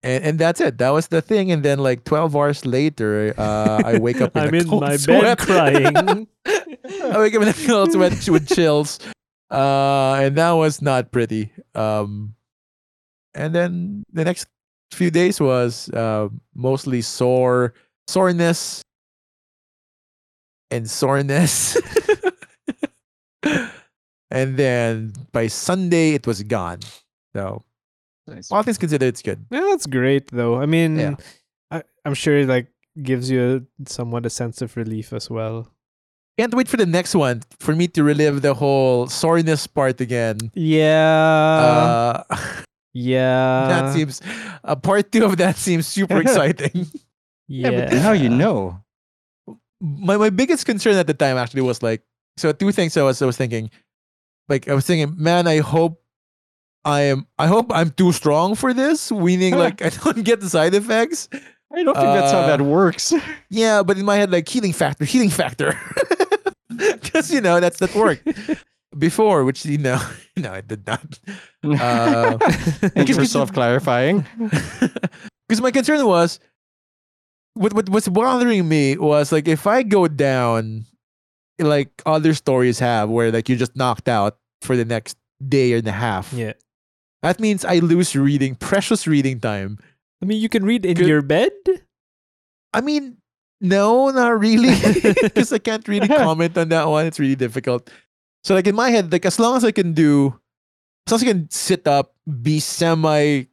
And, and that's it. That was the thing. And then like 12 hours later, uh, I wake up in I'm in cold my sweat. bed crying. I wake up in a cold sweat with chills. Uh, and that was not pretty. Um, and then the next few days was uh, mostly sore, soreness, and soreness. and then by Sunday, it was gone. So, Nice. all things considered, it's good. yeah, that's great though. I mean, Yeah. I, I'm sure it like gives you a, somewhat a sense of relief as well. Can't wait for the next one for me to relive the whole soreness part again. Yeah. Uh, yeah. that seems uh, part two of that seems super exciting. yeah. Yeah, but now you know. my my biggest concern at the time actually was like so two things I was I was thinking like I was thinking man I hope I am I hope I'm too strong for this meaning like I don't get the side effects I don't think that's how Uh, that works. yeah but in my head like healing factor healing factor because you know that's that worked before which you know no it did not uh, Thank you for self clarifying. because my concern was what what was bothering me was like if I go down like other stories have where like you're just knocked out for the next day and a half. yeah. That means I lose reading, precious reading time. I mean, you can read in Good- your bed. I mean, no, not really. Because I can't really comment on that one. It's really difficult. So like in my head, like as long as I can do as long as I can sit up, be semi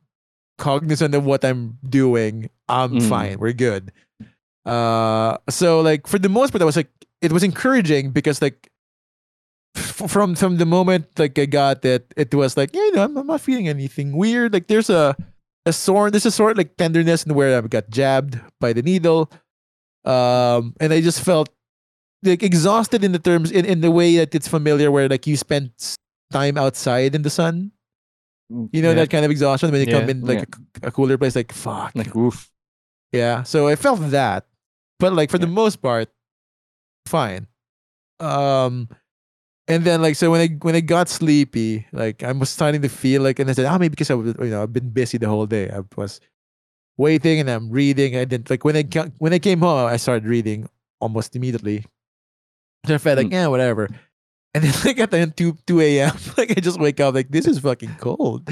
cognizant of what I'm doing, I'm Mm. fine. We're good. Uh so like for the most part I was like it was encouraging because like from from the moment like I got it, it was like, yeah, you know, I'm, I'm not feeling anything weird. Like there's a a sore, there's a sort of like tenderness in where I got jabbed by the needle. Um, and I just felt like exhausted in the terms in, in the way that it's familiar where like you spent s- time outside in the sun. You know Yeah. that kind of exhaustion when you come in like a cooler place, like fuck. Like, oof. Yeah. So I felt that. But like for the most part, fine. Um and then like so when I when I got sleepy, like I was starting to feel like and I said, ah, maybe because I was you know, I've been busy the whole day. I was waiting and I'm reading. I didn't like when I ca- when I came home, I started reading almost immediately. So I felt like, Mm. yeah, whatever. And then like at the 2 2 a.m. like I just wake up like this is fucking cold.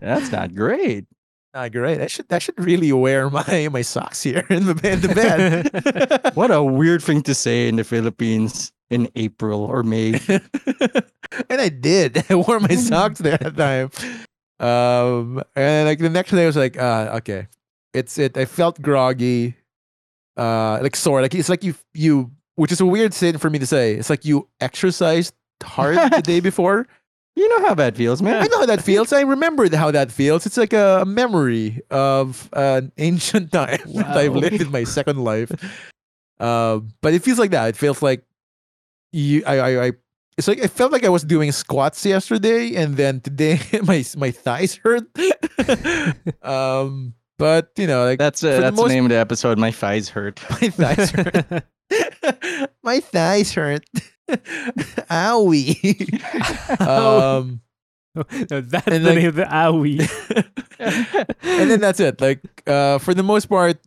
That's not great. Ah, great. I should I should really wear my my socks here in the bed. The bed. What a weird thing to say in the Philippines in April or May. and I did. I wore my socks there at the time. Um, and like the next day, I was like, uh, okay, it's it. I felt groggy, uh, like sore. Like it's like you you, which is a weird thing for me to say. It's like you exercised hard the day before. You know how that feels, man. I know how that feels. I remember how that feels. It's like a, a memory of an ancient time that I've lived in my second life. Um, but it feels like that. It feels like you. I. I. I it's like it felt like I was doing squats yesterday, and then today my my thighs hurt. um, but you know, like That's For uh, the that's most- the name of the episode. My thighs hurt. my thighs hurt. my thighs hurt. Owie. um, No, that's the like- name of the owie. and then that's it. Like uh, for the most part,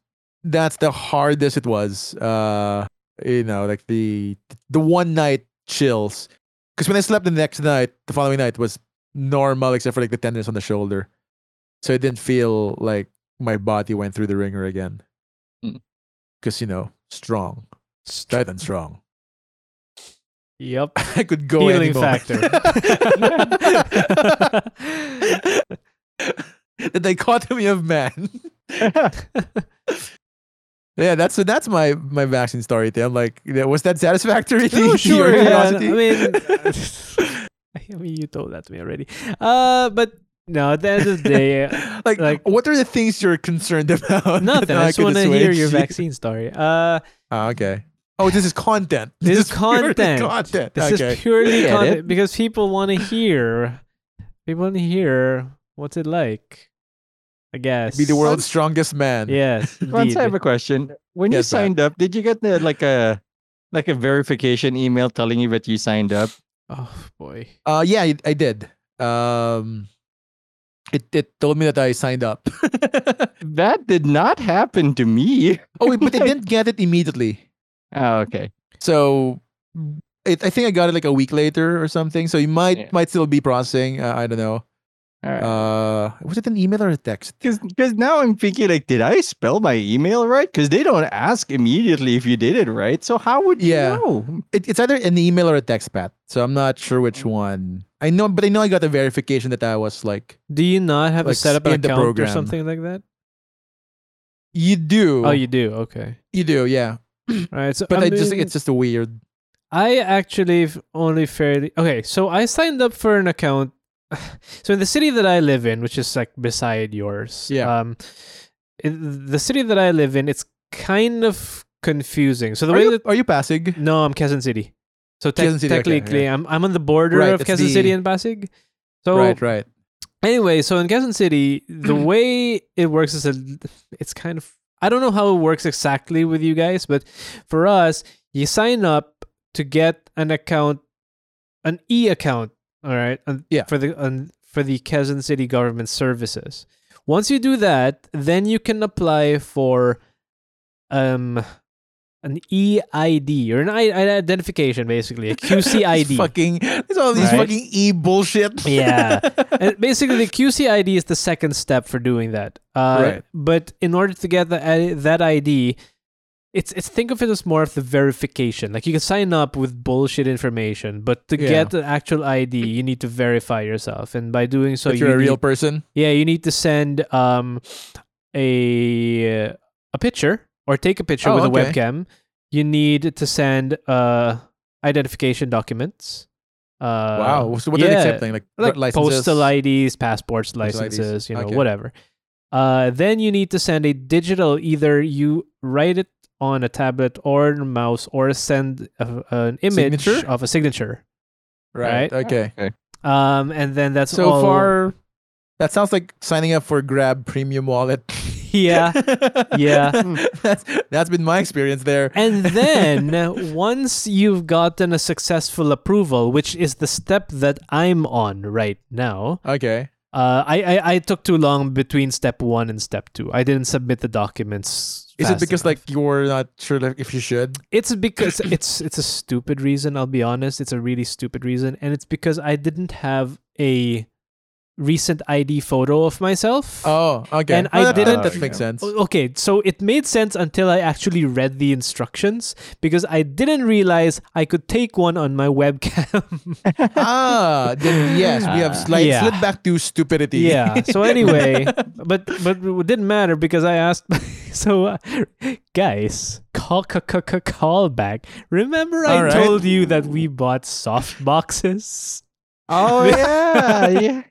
that's the hardest it was. Uh, you know, like the the one night chills. Because when I slept the next night, the following night was normal except for like the tenderness on the shoulder. So it didn't feel like my body went through the ringer again. Mm. Because you know, strong, tight and strong. Yep. I could go any Healing moment. factor. the dichotomy of man. Yeah, that's so that's my my vaccine story. Tim. like, was that satisfactory? to Oh, sure. Yeah. I mean, I mean, you told that to me already. Uh, but no, at the end of the day, like, like- what are the things you're concerned about? nothing. I just want to hear your vaccine story. Uh, Ah, okay. Oh, this is content. This is content. Content. this okay. is purely Get content because people want to hear. People want to hear what's it like. I guess. Be the world's strongest man. Yes. Once I have a question. When you Yes, Pat. signed up, did you get the like a like a verification email telling you that you signed up? Oh boy. Uh, yeah, I, I did. Um, it it told me that I signed up. That did not happen to me. oh, wait, but I didn't get it immediately. Oh, okay. So it, I think I got it like a week later or something. So you might Yeah. might still be processing. Uh, I don't know. All right. Uh, was it an email or a text? Because now I'm thinking like, did I spell my email right? Because they don't ask immediately if you did it right. So how would you Yeah. know? It, it's either an email or a text, Pat. So I'm not sure which one. I know, but I know I got the verification that I was like, Do you not have Like, to set up in an the account or something like that? you do. Oh, you do. Okay. you do, yeah. Right. So But I, just mean, think it's just a weird. I actually only fairly okay. So I signed up for an account. So in the city that I live in, which is like beside yours, Yeah. Um, the city that I live in, it's kind of confusing. So the Are way you, that are you Pasig? no, I'm Quezon City. So Quezon City, okay, technically, yeah. I'm I'm on the border Right, of Quezon City and Pasig. So right, right. anyway, so in Quezon City, the way it works is a, it's kind of I don't know how it works exactly with you guys, but for us, you sign up to get an account, an e account, all right, and Yeah. for the um, for the Quezon City government services. Once you do that, then you can apply for um an EID or an I- an identification, basically a QC It's ID. fucking, it's all these Right? fucking e bullshit. Yeah. and basically, the QC ID is the second step for doing that. Uh, Right. But in order to get the, that ID, it's it's think of it as more of the verification. Like you can sign up with bullshit information, but to Yeah. get the actual ID, you need to verify yourself, and by doing so, That you you're a real need- person. yeah, you need to send um a a picture or take a picture Oh, with a webcam. You need to send uh identification documents. Uh, wow. So what are they accepting? Like, like licenses? postal IDs, passports, Postal IDs. licenses, you know, Okay. whatever. Uh, then you need to send a digital. Either you write it on a tablet or a mouse, or send a, an image Signature? of a signature. Right. right? Okay. Um, and then that's So all- far, that sounds like signing up for Grab Premium Wallet. yeah. Yeah. that's that's been my experience there. And then once you've gotten a successful approval, which is the step that I'm on right now, Okay. uh, I, I I took too long between step one and step two. I didn't submit the documents. Is it fast because enough. like you're not sure like, if you should? It's because it's it's a stupid reason. I'll be honest. It's a really stupid reason, and it's because I didn't have a recent ID photo of myself. Oh, okay. And Oh, I that, didn't- That, makes sense. Okay, so it made sense until I actually read the instructions because I didn't realize I could take one on my webcam. ah, then yes, we have slide, Yeah. slid back to stupidity. yeah. So anyway, but but it didn't matter because I asked. So uh, guys, call c- c- c- call back. Remember I right. told you that we bought soft boxes. Oh yeah, yeah.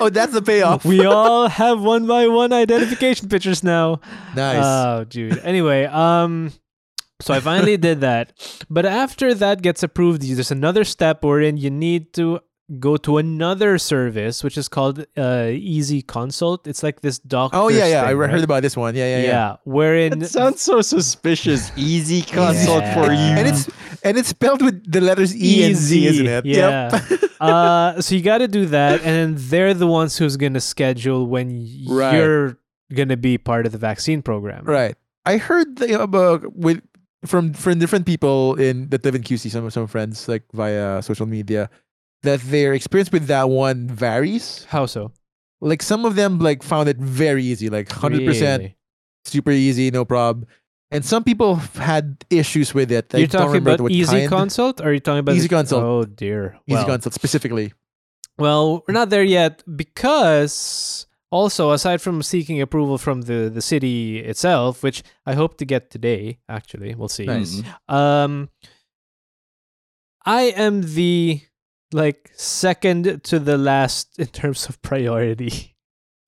Oh, that's the payoff. we all have one by one identification pictures now. nice. Oh, dude. Anyway, um, so I finally did that, but after that gets approved, there's another step wherein you need to go to another service, which is called uh, Easy Consult. It's like this doctor. oh yeah, yeah. I thing, heard right? about this one. Yeah, yeah, Yeah, yeah. wherein That sounds so suspicious. Easy consult for you. And it's and it's spelled with the letters E and Z, isn't it? Yeah. Yep. uh, so you got to do that, and then they're the ones who's gonna schedule when Right. you're gonna be part of the vaccine program. right. I heard the, about with from from different people in that live in QC, some some friends like via social media, that their experience with that one varies. How so? Like some of them like found it very easy, like hundred percent Really? super easy, no problem. And some people had issues with it. I You're don't talking remember about Easy kind. Consult, or are you talking about Easy Consult. Oh dear. Easy well, consult specifically. well, we're not there yet because also, aside from seeking approval from the the city itself, which I hope to get today, actually, we'll see. Nice. Um, I am the like second to the last in terms of priority.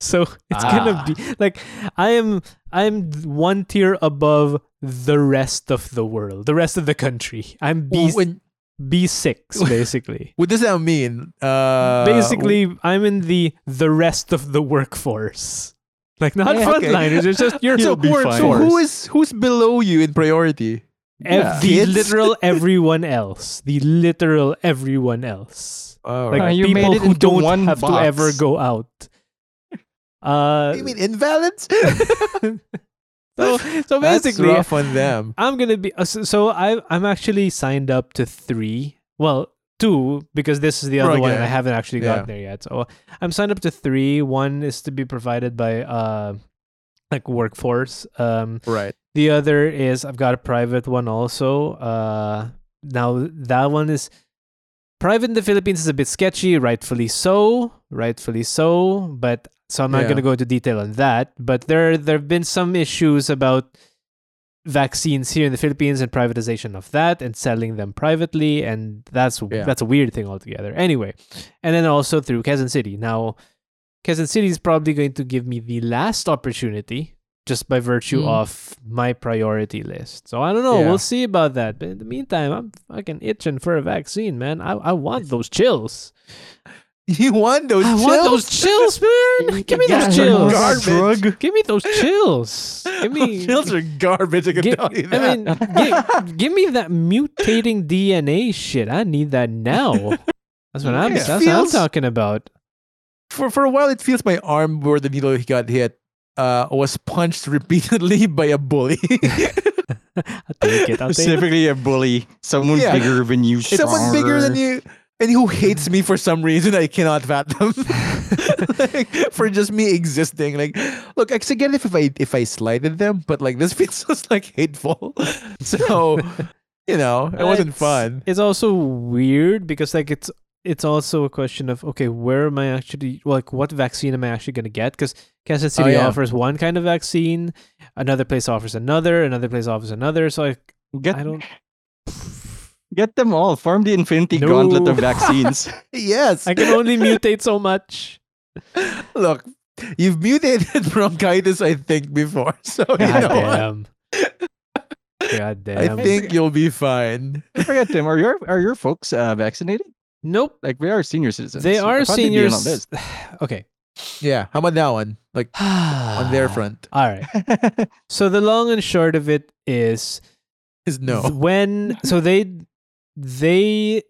So it's gonna Ah. be like I am I'm one tier above the rest of the world, the rest of the country. I'm B When, B six basically. what does that mean? Uh, basically, I'm in the the rest of the workforce. Like not Yeah, okay. frontliners. It's just you're so who is who's below you in priority? Ev- Yeah. the Kids? literal everyone else. The literal everyone else. Oh, Like Uh, you people made it who into don't one have to ever go out. Uh, you mean invalids? so so That's basically, rough on them. I'm gonna be uh, so, so I I'm actually signed up to three. Well, two because this is the other one and I Okay. haven't actually Yeah. gotten there yet. So I'm signed up to three. One is to be provided by uh like workforce. Um, Right. The other is I've got a private one also. Uh, now that one is private in the Philippines is a bit sketchy, rightfully so, rightfully so. But so I'm not Yeah. going to go into detail on that. But there there have been some issues about vaccines here in the Philippines and privatization of that and selling them privately, and that's Yeah. that's a weird thing altogether. Anyway, and then also through Quezon City. Now, Quezon City is probably going to give me the last opportunity just by virtue Mm. of my priority list. So I don't know. Yeah. We'll see about that. But in the meantime, I'm fucking itching for a vaccine, man. I, I want those chills. You want those I chills? want those chills, man. Give me Yeah, those chills. garbage. Give me those chills. Give me. chills are garbage. I can Gi- tell you I mean, gi- give me that mutating DNA shit. I need that now. That's what I'm. It That's what I'm talking about. for for a while, it feels my arm where the needle got hit uh, was punched repeatedly by a bully. I'll take it. I'll take it. Specifically a bully, someone Yeah. bigger than you, Someone bigger than you, and who hates me for some reason I cannot fathom. like, for just me existing. Like, look, I could get it if I if I slighted them, but like this feels just like hateful. So, you know, it wasn't It's- fun. It's also weird because like it's it's also a question of okay, where am I actually like what vaccine am I actually going to get? Because Quezon City Oh, yeah. offers one kind of vaccine, another place offers another, another place offers another. So like Get, I don't. get them all. Form the Infinity Gauntlet of vaccines. Yes. I can only mutate so much. Look, you've mutated bronchitis, I think, before. So you God know what? damn. God I damn. think you'll be fine. I forget, Tim. Are your are your folks uh, vaccinated? Nope. Like we are senior citizens. They are thought they'd be in on seniors. okay. Yeah. How about that one? Like on their front All right. So the long and short of it is is no. when so they they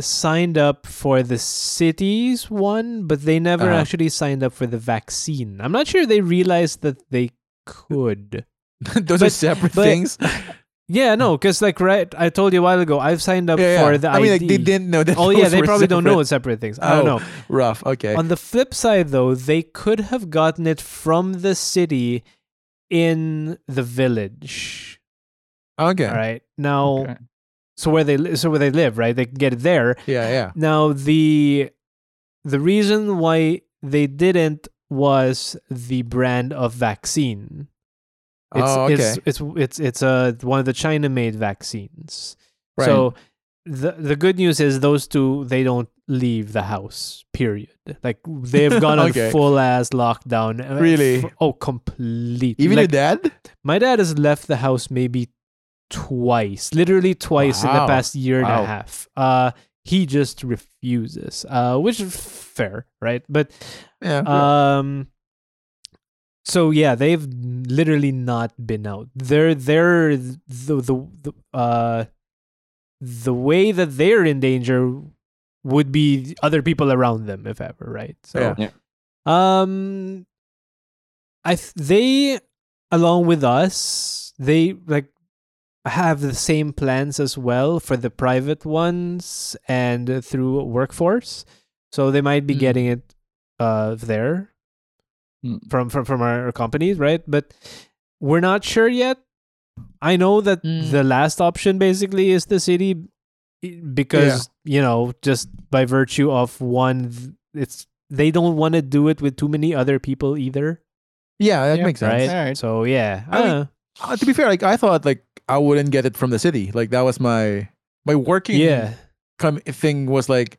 signed up for the cities one but they never Uh-huh. actually signed up for the vaccine i'm not sure they realized that they could Those are separate but- things. yeah no because like right i told you a while ago i've signed up Yeah, for yeah. the I mean, like they didn't know that. oh yeah they were probably don't know separate. it's separate things i don't Oh, know Rough. Okay. on the flip side though they could have gotten it from the city in the village okay. all right now Okay. so where they so where they live right they can get it there Yeah. Yeah. Now the the reason why they didn't was the brand of vaccine. It's oh, okay. it's it's it's it's uh, one of the China made vaccines. Right. So the the good news is those two they don't leave the house. Period. Like they've gone on full ass lockdown. uh, Really? f- oh, completely. Even like, your dad? my dad has left the house maybe twice, literally twice in the past year and a half. Uh, he just refuses, uh, which is fair, right? But Yeah. um, so yeah, they've literally not been out. They're they're the the, the uh the way that they're in danger would be other people around them, if ever, right? So Yeah. Um, I th- they along with us, they like have the same plans as well for the private ones and through workforce. So they might be Mm. getting it uh there Mm. from from from our companies, right? But we're not sure yet. I know that Mm. the last option basically is the city i- because you know just by virtue of one it's they don't want to do it with too many other people either, Yeah, that Yep, makes sense. right? Alright. So yeah, I mean, uh, Uh, to be fair, like I thought, like I wouldn't get it from the city. Like that was my my working yeah, com- thing was like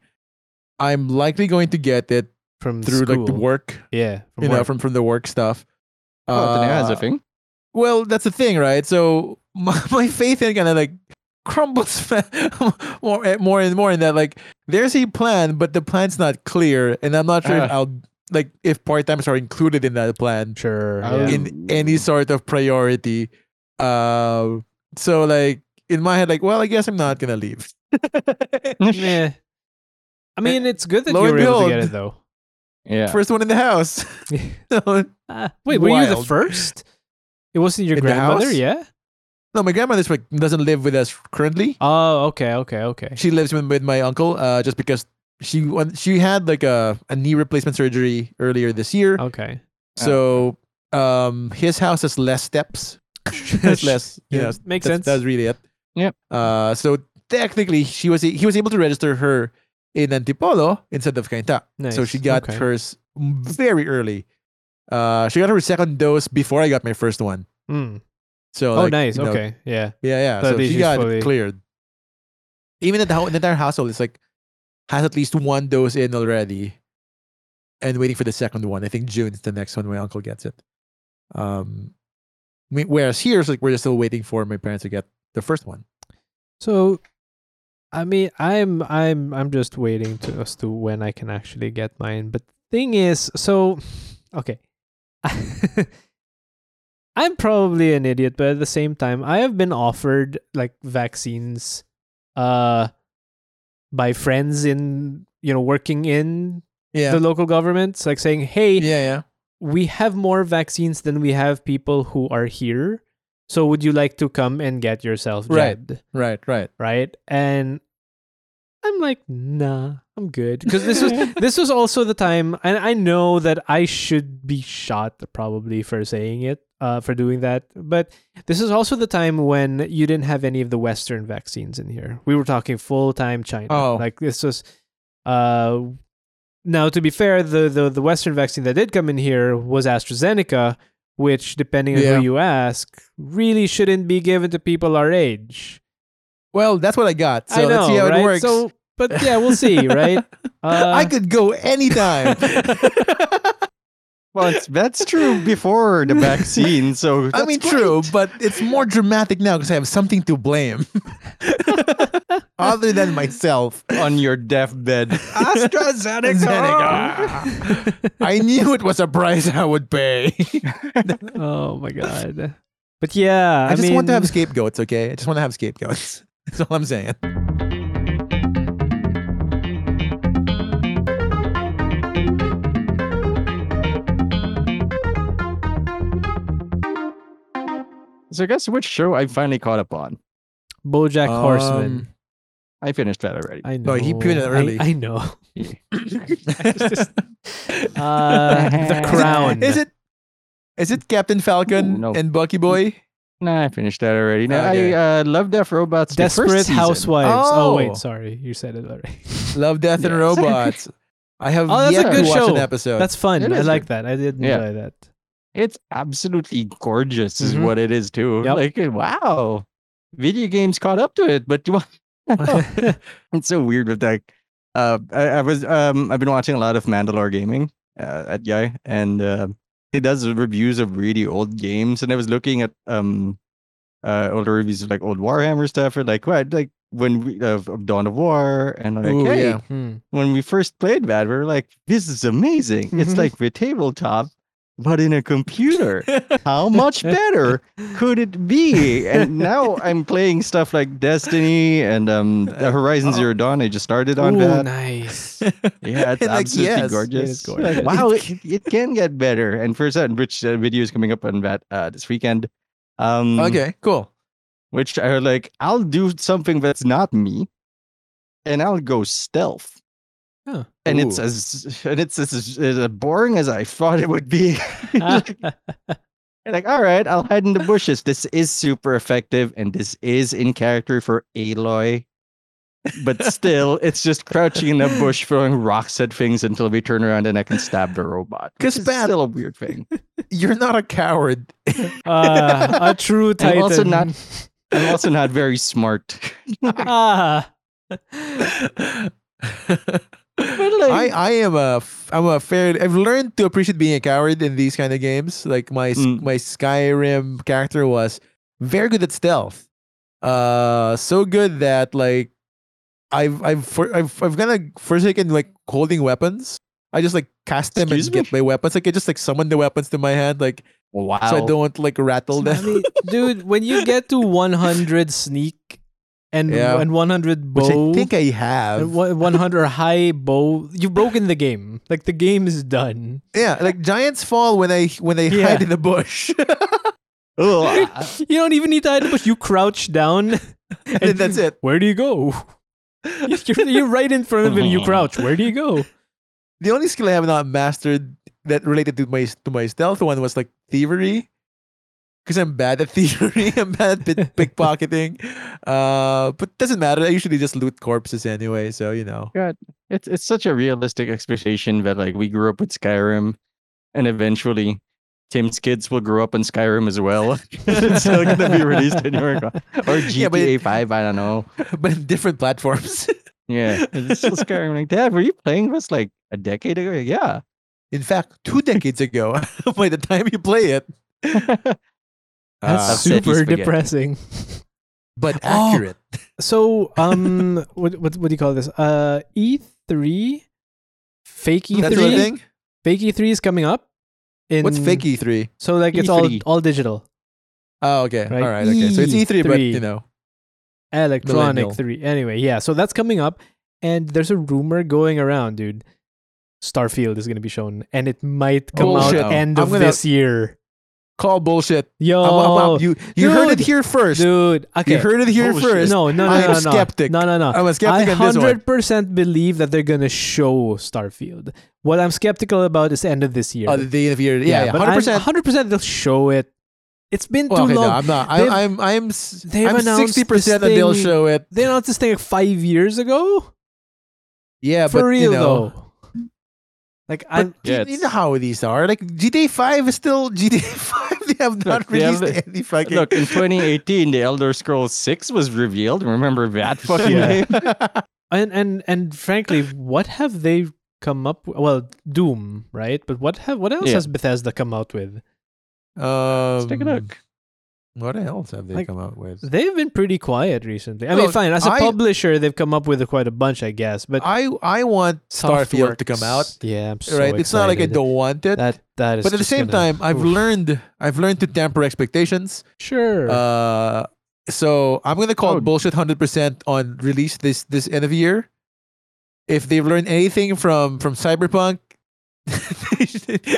I'm likely going to get it from through like the work, Yeah, from you know, from from the work stuff. Oh, then it has a Uh, thing. Well, that's the thing, right? So my, my faith in kind of like crumbles more and more and more in that like there's a plan, but the plan's not clear, and I'm not sure if Ah. I'll like if part timers are included in that plan sure. Oh. yeah. in any sort of priority. Uh, so like in my head, like, well, I guess I'm not gonna leave. yeah. I mean, it's good that Lo you and were able to get it though. Yeah. First one in the house. Ah, wait, were you the first? It wasn't your In grandmother, yeah? no, my grandmother like doesn't live with us currently. Oh, okay, okay, okay. She lives with, with my uncle. Uh, just because she she had like a, a knee replacement surgery earlier this year. Okay. So um, his house has less steps. has less. You Yeah, know, makes that's, sense. That's really it. Yep. Uh, so technically, she was he was able to register her in Antipolo instead of Cainta. So she got okay. hers very early. Uh, she got her second dose before I got my first one. Mm. So Oh, like, nice. you know, okay. Yeah. yeah, yeah. So So, she got cleared. Even the, the entire household is like has at least one dose in already, and waiting for the second one. I think June is the next one. My uncle gets it. Um, whereas here, it's like we're just still waiting for my parents to get the first one. So I mean, I'm I'm I'm just waiting to as to when I can actually get mine. But the thing is, so okay. I'm probably an idiot, but at the same time, I have been offered like vaccines uh by friends in you know working in Yeah, the local governments like saying, "Hey, yeah, yeah. we have more vaccines than we have people who are here. So would you like to come and get yourself Right. Right, right. right? And I'm like, nah, I'm good because this was this was also the time, and I know that I should be shot probably for saying it, uh, for doing that. But this is also the time when you didn't have any of the Western vaccines in here. We were talking full time China. Oh. like this was, uh. Now, to be fair, the, the the Western vaccine that did come in here was AstraZeneca, which, depending on Yeah. who you ask, really shouldn't be given to people our age. Well, that's what I got. So I know, let's see how right? it works. So, but yeah, we'll see, right? Uh, I could go anytime. Well, it's, that's true before the vaccine. So I mean, great. true, but it's more dramatic now because I have something to blame, other than myself. on your deathbed. AstraZeneca. AstraZeneca. I knew it was a price I would pay. oh my god. But yeah, I, I, just mean, want to have scapegoats, okay? I just want to have scapegoats. That's all I'm saying. So I guess which show I finally caught up on? BoJack um, Horseman. I finished that already. I know. No, he put it I- early. I, know. Yeah. Uh, the Crown. Is it? Is it Captain Falcon Ooh, no. and Bucky Boy? Nah, I finished that already. No, Okay. I uh, love Death Robots. the first Desperate. Housewives. Oh. Oh. wait, sorry, you said it already. Love, Death, and Robots. I have Oh, that's a yet good to watch show. an episode. That's fun. I like good. that. I did Yeah. enjoy that. It's absolutely gorgeous, is Mhm. what it is too. Yep. Like, wow, video games caught up to it, but it's so weird with that. Uh, I, I was um, I've been watching a lot of Mandalore gaming uh, at guy, and uh, he does reviews of really old games, and I was looking at um, uh, older reviews of like old Warhammer stuff, or like what, like when we of, of Dawn of War, and like, Ooh, hey, yeah. Hmm. when we first played that, we were like, this is amazing. It's Mhm. like the tabletop, but in a computer. How much better could it be? And now I'm playing stuff like Destiny and um the Horizon. Zero Dawn. I just started on Ooh, that. nice. Yeah, it's Like, absolutely yes, it gorgeous. is Like, gorgeous. wow, it, it can get better. And for certain, which uh, video is coming up on that uh, this weekend. Um, okay, cool. which are like, I'll do something that's not me, and I'll go stealth. Huh. And it's as and it's as, as boring as I thought it would be. You're like, all right, I'll hide in the bushes. This is super effective, and this is in character for Aloy. but still, it's just crouching in a bush, throwing rocks at things until we turn around and I can stab the robot. which 'Cause is Pat- still a weird thing. You're not a coward. Ah, a true titan. I'm also not. I'm also not very smart. ah. I, I am a f- I'm a fair I've learned to appreciate being a coward in these kind of games. Like my Mm. my Skyrim character was very good at stealth. Uh so good that like I've I've for, I've I've kind of forsaken like holding weapons. I just like cast them Excuse and me? get my weapons. Like I just like summon the weapons to my hand like Wow. so I don't like rattle I them. dude, when you get to 100 sneak and Yeah. and 100 which bow, I think I have. 100 high bow, you've broken the game. Like the game is done. Yeah, like giants fall when they when they Yeah. hide in the bush. You don't even need to hide in the bush. You crouch down, and then that's it. Where do you go? You're, you're right in front of him. You uh-huh. crouch. Where do you go? The only skill I have not mastered that related to my to my stealth one was like thievery. Because I'm bad at theory. I'm bad at pick- pickpocketing. Uh, but doesn't matter. I usually just loot corpses anyway, so you know. it's it's such a realistic expectation that like we grew up with Skyrim, and eventually Tim's kids will grow up in Skyrim as well. it's still gonna be released anywhere or GTA yeah, it, 5, I don't know. but in different platforms. Yeah, it's still Skyrim. Like, Dad, were you playing this like a decade ago? Yeah. in fact, two decades ago, by the time you play it. That's Uh, super depressing. but Oh. accurate. So, um, what what what do you call this? Uh, E three, fake E three, thing. fake E three is coming up. In, What's fake E3? So like it's all E3? all digital, Oh, okay. Right. All right. Okay. So it's E3, but you know. electronic Millennial. three. Anyway, yeah. So that's coming up, and there's a rumor going around, dude. Starfield is gonna be shown, and it might come Bullshit. out end of gonna- this year. Call bullshit. Yo, I'm- I'm- I'm- you you heard it here first. dude. Okay, You heard it here Bullshit. first. no, no, no, I no, am no, skeptic. No, no, no. I'm a I skeptic on this one. hundred percent believe that they're gonna show Starfield. What I'm skeptical about is the end of this year. Oh, the day of the year. Yeah, yeah, but hundred percent. hundred percent they'll show it. It's been too Well, okay, no, long. I'm not. They've- I'm, I'm, I'm, they've I'm announced sixty percent this that they'll thing- show it. They announced this thing like five years ago. Yeah, For but real you know, though. Like I, but Yeah, you know how these are. Like GTA Five is still GTA Five. They have not they have released the- any fucking. Look, in 2018, the Elder Scrolls 6 was revealed. Remember that fucking Yeah. game? and and and frankly, what have they come up? with? Well, Doom, right? But what have what else Yeah. has Bethesda come out with? um, Let's take a look. What else have they Like, come out with? They've been pretty quiet recently. I mean, fine. As a I- publisher, they've come up with quite a bunch, I guess. But I I want Starfield to come out. Yeah, I'm so right, it's not like I don't want it. That that is. but at the same gonna- time, I've Oof. learned I've learned to temper expectations. Sure. Uh, so I'm gonna call Oh. bullshit hundred percent on release this this end of year. If they've learned anything from from Cyberpunk,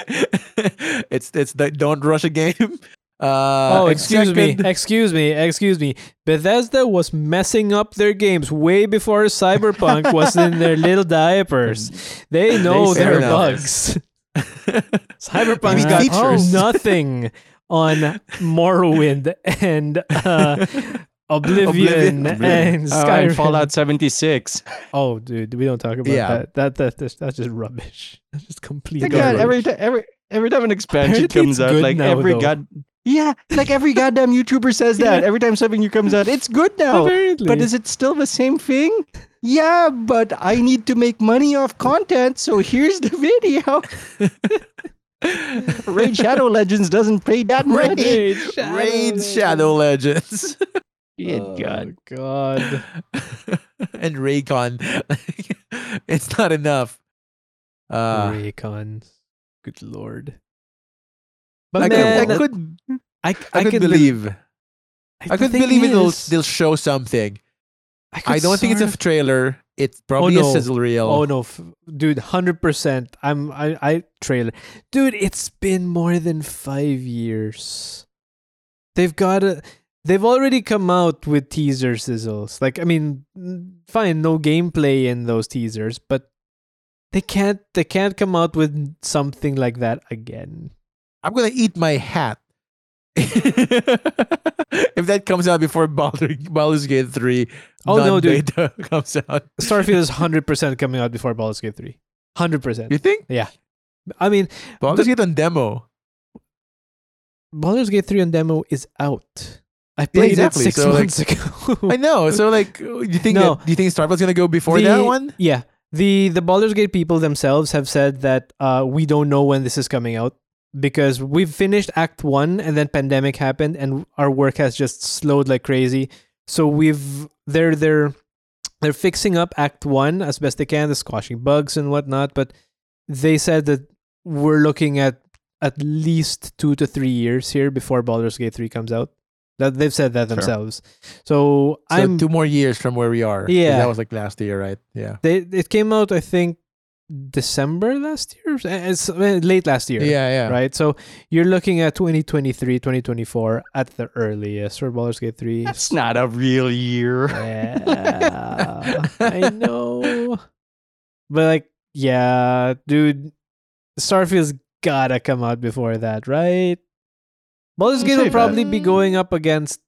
it's it's the don't rush a game. Uh, oh, and excuse me, excuse me, excuse me. Bethesda was messing up their games way before Cyberpunk was in their little diapers. They know They their bugs. Cyberpunk's Maybe got features. nothing on Morrowind and uh, Oblivion, Oblivion. and Oh, Skyrim. and Fallout 76. Oh, dude, we don't talk about Yeah. that. That, that that's, that's just rubbish. That's just complete My God, every time, every every time an expansion Apparently comes out, like now, every though. god, yeah, like every goddamn YouTuber says that. Yeah. Every time something new comes out, it's good now. Apparently. But is it still the same thing? Yeah, but I need to make money off content, so here's the video. Raid Shadow Legends doesn't pay that much. Raid, Raid Shadow Legends Good oh, God. God. and Raycon. it's not enough. Uh, Raycons. Good lord. But I, man, could, I could, I, I, I could be- believe. the I could believe it'll they'll show something. could I don't think it's a trailer. It's oh, probably no. a sizzle reel. Oh no, f- dude, hundred percent. I'm I I trailer, dude. It's been more than five years. They've got a. They've already come out with teaser sizzles. Like I mean, fine, no gameplay in those teasers, but they can't. They can't come out with something like that again. I'm gonna eat my hat. if that comes out before Baldur, Baldur's Gate three, Oh, no, dude. comes out. Starfield is hundred percent coming out before Baldur's Gate three. Hundred percent. You think Yeah. I mean, Baldur's Gate on demo? Baldur's Gate three on demo is out. I played exactly. it six So, like, months ago. I know. So like, do you think No. that, do you think Starfield's gonna go before The- that one? Yeah. The the Baldur's Gate people themselves have said that uh, we don't know when this is coming out because we've finished Act One and then pandemic happened and our work has just slowed like crazy. So we've they're they're they're fixing up Act One as best they can, the squashing bugs and whatnot. But they said that we're looking at at least two to three years here before Baldur's Gate three comes out. That they've said that Sure. themselves. So, So I'm two more years from where we are. Yeah. that was like last year, right? Yeah. they it came out I think December last year. It's uh, late last year. Yeah, yeah. Right. So you're looking at 2023, 2024 at the earliest for Baldur's Gate 3. That's not a real year. Yeah, I know. But like, yeah, dude, Starfield's gotta come out before that, right? Baldur's I'll Gate will probably that. be going up against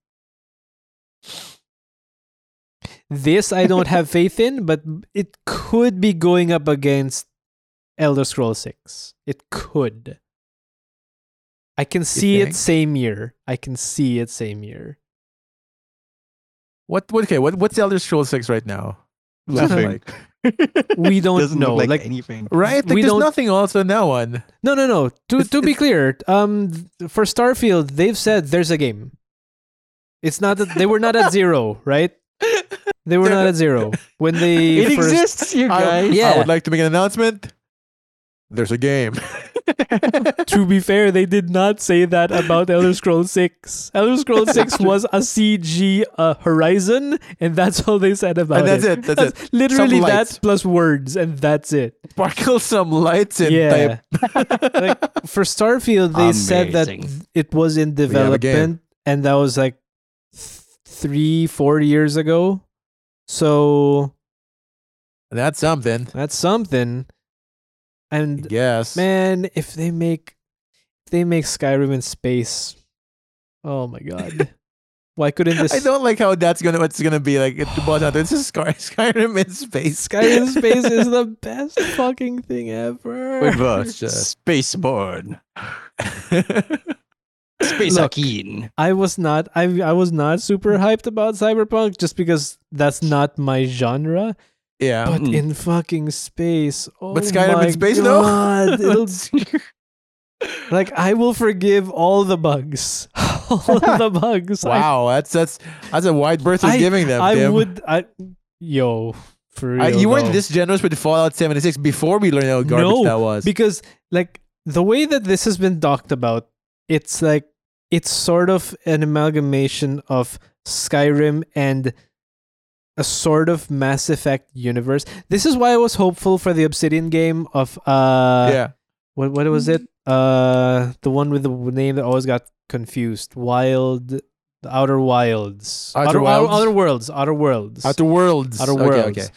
this. I don't have faith in, but it could be going up against Elder Scrolls Six. It could. I can see it same year. I can see it same year. What? what okay. What? What's Elder Scrolls Six right now? Look Nothing. like? We don't Doesn't know. Look like, Like, anything. Right? Like, We there's don't- nothing also in that one. No, no, no. To It's- to be it's- clear, um, for Starfield, they've said there's a game. It's not that they were not at zero, right? They were not at zero when they It first. exists, you I, guys. I Yeah. would like to make an announcement. There's a game. To be fair, they did not say that about Elder Scrolls Six. Elder Scrolls Six was a CG uh, Horizon, and that's all they said about it. and that's it. That's, it. Literally Some that lights. plus words, and that's it. Sparkle some lights and yeah. type. like for Starfield, they said that it was in have a game. development, and that was like th- three, four years ago. So That's something. that's something. And Yes. man, if they make if they make Skyrim in space, oh my god, why couldn't this I don't like how that's gonna what's gonna be like. It boils down to This is Sky, Skyrim in space. Skyrim in space is the best fucking thing ever. With It's just- Spaceborne. Space Look. I was not I I was not super hyped about Cyberpunk just because that's not my genre. yeah. But Mm. in fucking space, oh But Skyrim in space, though? God, it'll like I will forgive all the bugs, all the bugs. I- wow. That's that's that's a wide berth you're giving them. I, Tim. would. I yo for real. I, you weren't this generous with Fallout 76 before we learned how garbage No, that was. because like the way that this has been talked about, it's like it's sort of an amalgamation of Skyrim and a sort of Mass Effect universe. This is why I was hopeful for the Obsidian game of uh yeah. what what was it? Uh the one with the name that always got confused. Wild the Outer Wilds. Outer Outer, Wilds? Outer Worlds. Outer Worlds. Outer Worlds. Outer Okay, Worlds. Okay.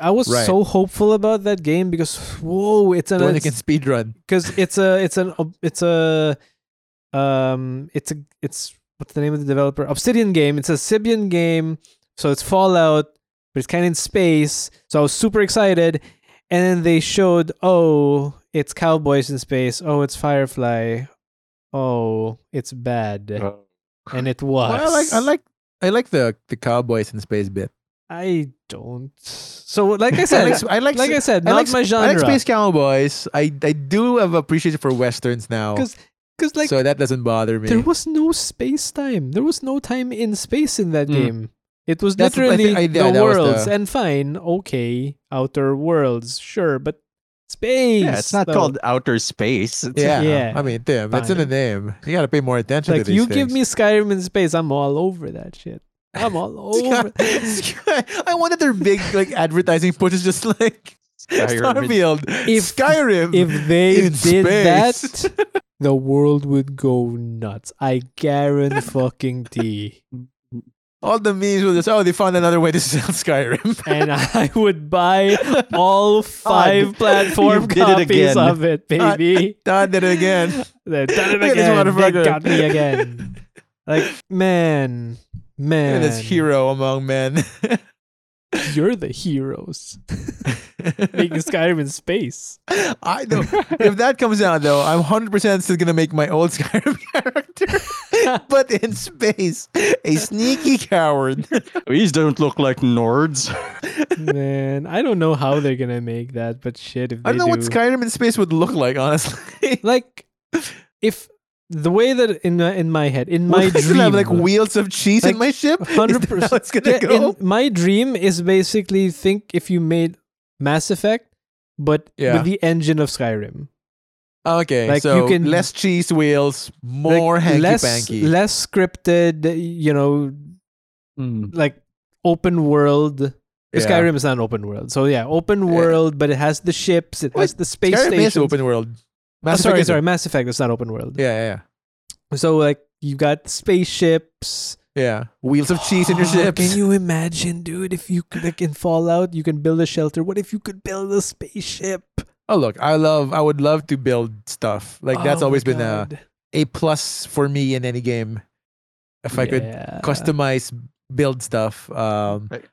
I was Right. so hopeful about that game because whoa, it's an The one you can speed run. because it's a it's an it's a um it's a it's what's the name of the developer Obsidian game. It's a Sibian game, so it's Fallout, but it's kind of in space. So I was super excited, and then they showed oh it's cowboys in space. Oh it's Firefly. Oh it's bad, and it was. Well, I like I like I like the the cowboys in space bit. I don't. So like I I said, like, I like like I said, I like, my genre. I genre. like space cowboys. I I do have appreciation for westerns now. 'Cause- Because like so that doesn't bother me. There was no space time. There was no time in space in that Mm. game. It was That's- I literally think- I- yeah, the worlds, the- and fine, okay, outer worlds, sure, but space. Yeah, it's not though. called outer space. It's yeah, Yeah. I mean, Tim, it's in the name. You gotta pay more attention like to these you give me Skyrim in space, I'm all over that shit. I'm all over. Sky- I wanted their big like advertising pushes just like Skyrim. Starfield, If- Skyrim. if they in did space. that, the world would go nuts. I guarantee. all the memes will just oh they found another way to sell Skyrim. and I would buy all oh, five platform You did it copies again. of it, baby. Done it again. They done it Look at this again. They got me again. Like, man, man, And this hero among men. You're the heroes. Making Skyrim in space. I know. if that comes out though, I'm 100% still gonna make my old Skyrim character, but in space, a sneaky coward. These don't look like Nords. Man, I don't know how they're gonna make that, but shit, if they I don't know what do- Skyrim in space would look like, honestly. like if the way that in my, in my head, in Will my I dream, have like wheels of cheese Like, in my ship. Is that hundred how percent. it's gonna go. My dream is basically think if you made Mass Effect, but Yeah. with the engine of Skyrim, Okay, like, so you can- less cheese wheels, Like, more hanky less panky. less scripted. You know, Hmm. like open world. Yeah. Skyrim is not an open world, so yeah, open world, but it has the ships, it What? has the space Skyrim is open world. Oh, Mass Effect sorry, isn't. sorry, Mass Effect It's not open world. Yeah, yeah, So like you got spaceships. yeah. yeah. Wheels of cheese in your ship. Can you imagine, dude? If you could, like in Fallout, you can build a shelter. What if you could build a spaceship? Oh look, I love. I would love to build stuff. Like that's Oh my always been a God. a plus for me in any game. If I could customize build stuff, um, Right.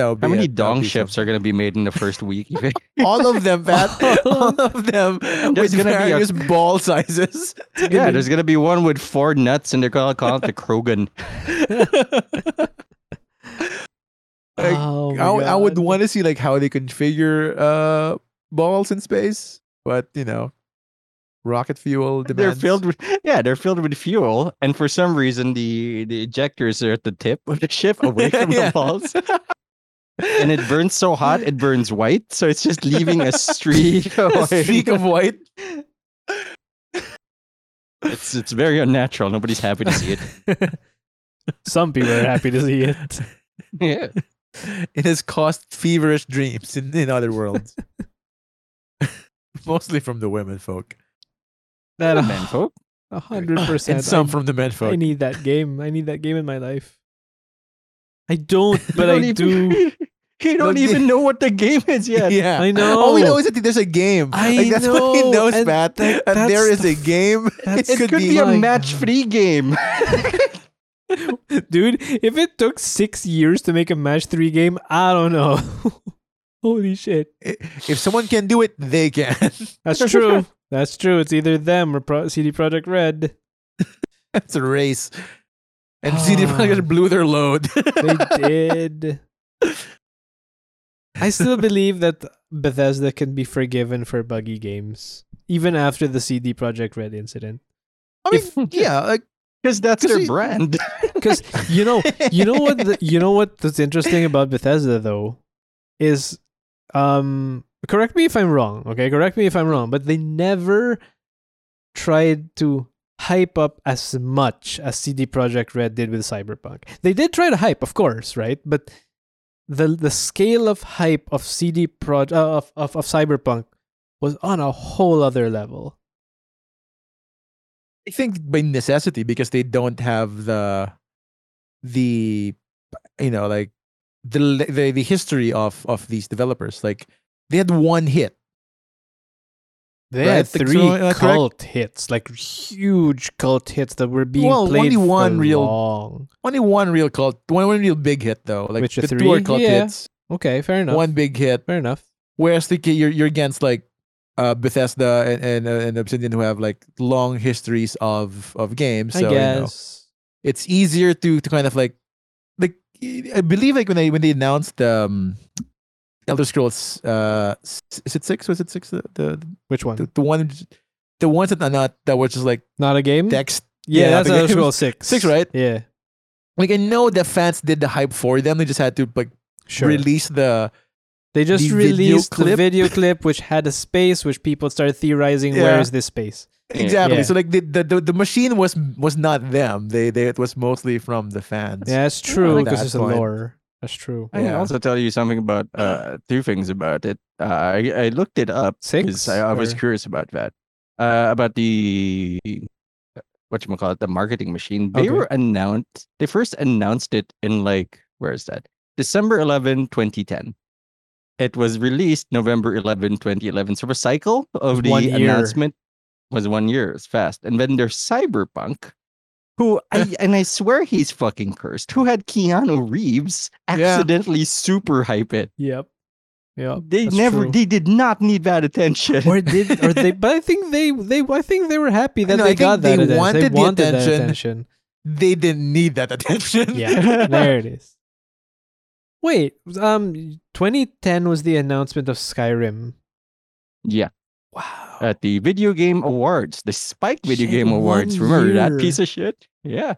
That would be How many it. Dong ships are going to be made in the first week? all of them, Pat. all of them There's with gonna be a- various ball sizes. yeah, there's going to be one with four nuts, and they're going to call it the Krogan. Like, oh I, I would want to see like how they configure uh balls in space, but you know, rocket fuel Demands. They're filled with yeah, they're filled with fuel, and for some reason the the ejectors are at the tip of the ship, away from Yeah. the balls. And it burns so hot, it burns white, so it's just leaving a streak. a of streak of white. It's it's very unnatural. Nobody's happy to see it. Some people are happy to see it. Yeah, It has caused feverish dreams in, in other worlds. Mostly from the women folk. That the men folk. a hundred percent. And some I- from the men folk. I need that game. I need that game in my life. I don't, but You I don't do. Even- You don't Don't even know what the game is yet. Yeah. I know. All we know is that there's a game. I like, that's what he know, knows, and Pat. that- and there that's is the a game. that's- It could, be, a match-free game. Dude, if it took six years to make a match three game, I don't know. Holy shit. if someone can do it, they can. That's true. That's true. It's either them or Pro- CD Projekt Red. That's a race. And CD. Projekt blew their load. They did. I still believe that Bethesda can be forgiven for buggy games, even after the CD Projekt Red incident. I mean, yeah, like Because that's 'Cause their you- brand. Because you know, you know what, the, you know what that's interesting about Bethesda though, is, um, correct me if I'm wrong. Okay, correct me if I'm wrong, but they never tried to hype up as much as CD Projekt Red did with Cyberpunk. They did try to hype, of course, right? But the the scale of hype of CD Pro uh, of, of of Cyberpunk was on a whole other level. I think by necessity because they don't have the the you know like the the, the history of of these developers. Like they had one hit. They Right? had three so, uh, correct? cult hits, like huge cult hits that were being Well, played only one for real- long. Only one real cult, one, one real big hit though. Like Witcher the two are 3? cult Yeah. hits, Okay, fair enough. one big hit. Fair enough. Whereas the, you're you're against like uh, Bethesda and and, uh, and Obsidian who have like long histories of of games. So I you know, guess. it's easier to to kind of like like I believe like when they when they announced um Elder Scrolls uh is it six was it six the the, Which one? the, the one the ones that are not that were just like Not a game? text yeah, yeah, that's Elder Scrolls 6. six right Yeah, like I know the fans did the hype for them they just had to like sure. release the they just the video released the video clip which had a space which people started theorizing where Yeah. is this space? Exactly Yeah. so like the, the the machine was was not them they they it was mostly from the fans Yeah, that's true because it's a lore. That's true. I can also tell you something about uh two things about it. Uh, I I looked it up Six? because I, I was or- curious about that. Uh, about the what you call it, the marketing machine. They Okay. were announced. They first announced it in like where is that? December 11, 2010. It was released November 11, 2011. So the cycle of the announcement was one year. It's fast. And then there's Cyberpunk who I, and I swear he's fucking cursed. Who had Keanu Reeves accidentally super hype it? Yep. Yep. They never. true. They did not need that attention. or did or they but I think they they I think they were happy that know, they I think got that they atten- wanted they the wanted that attention. attention. They didn't need that attention. Yeah, there it is. Wait, um 2010 was the announcement of Skyrim. yeah, Wow. at the Video Game Awards, the Spike Video Shit, Game Awards. one Remember that piece of shit? Yeah.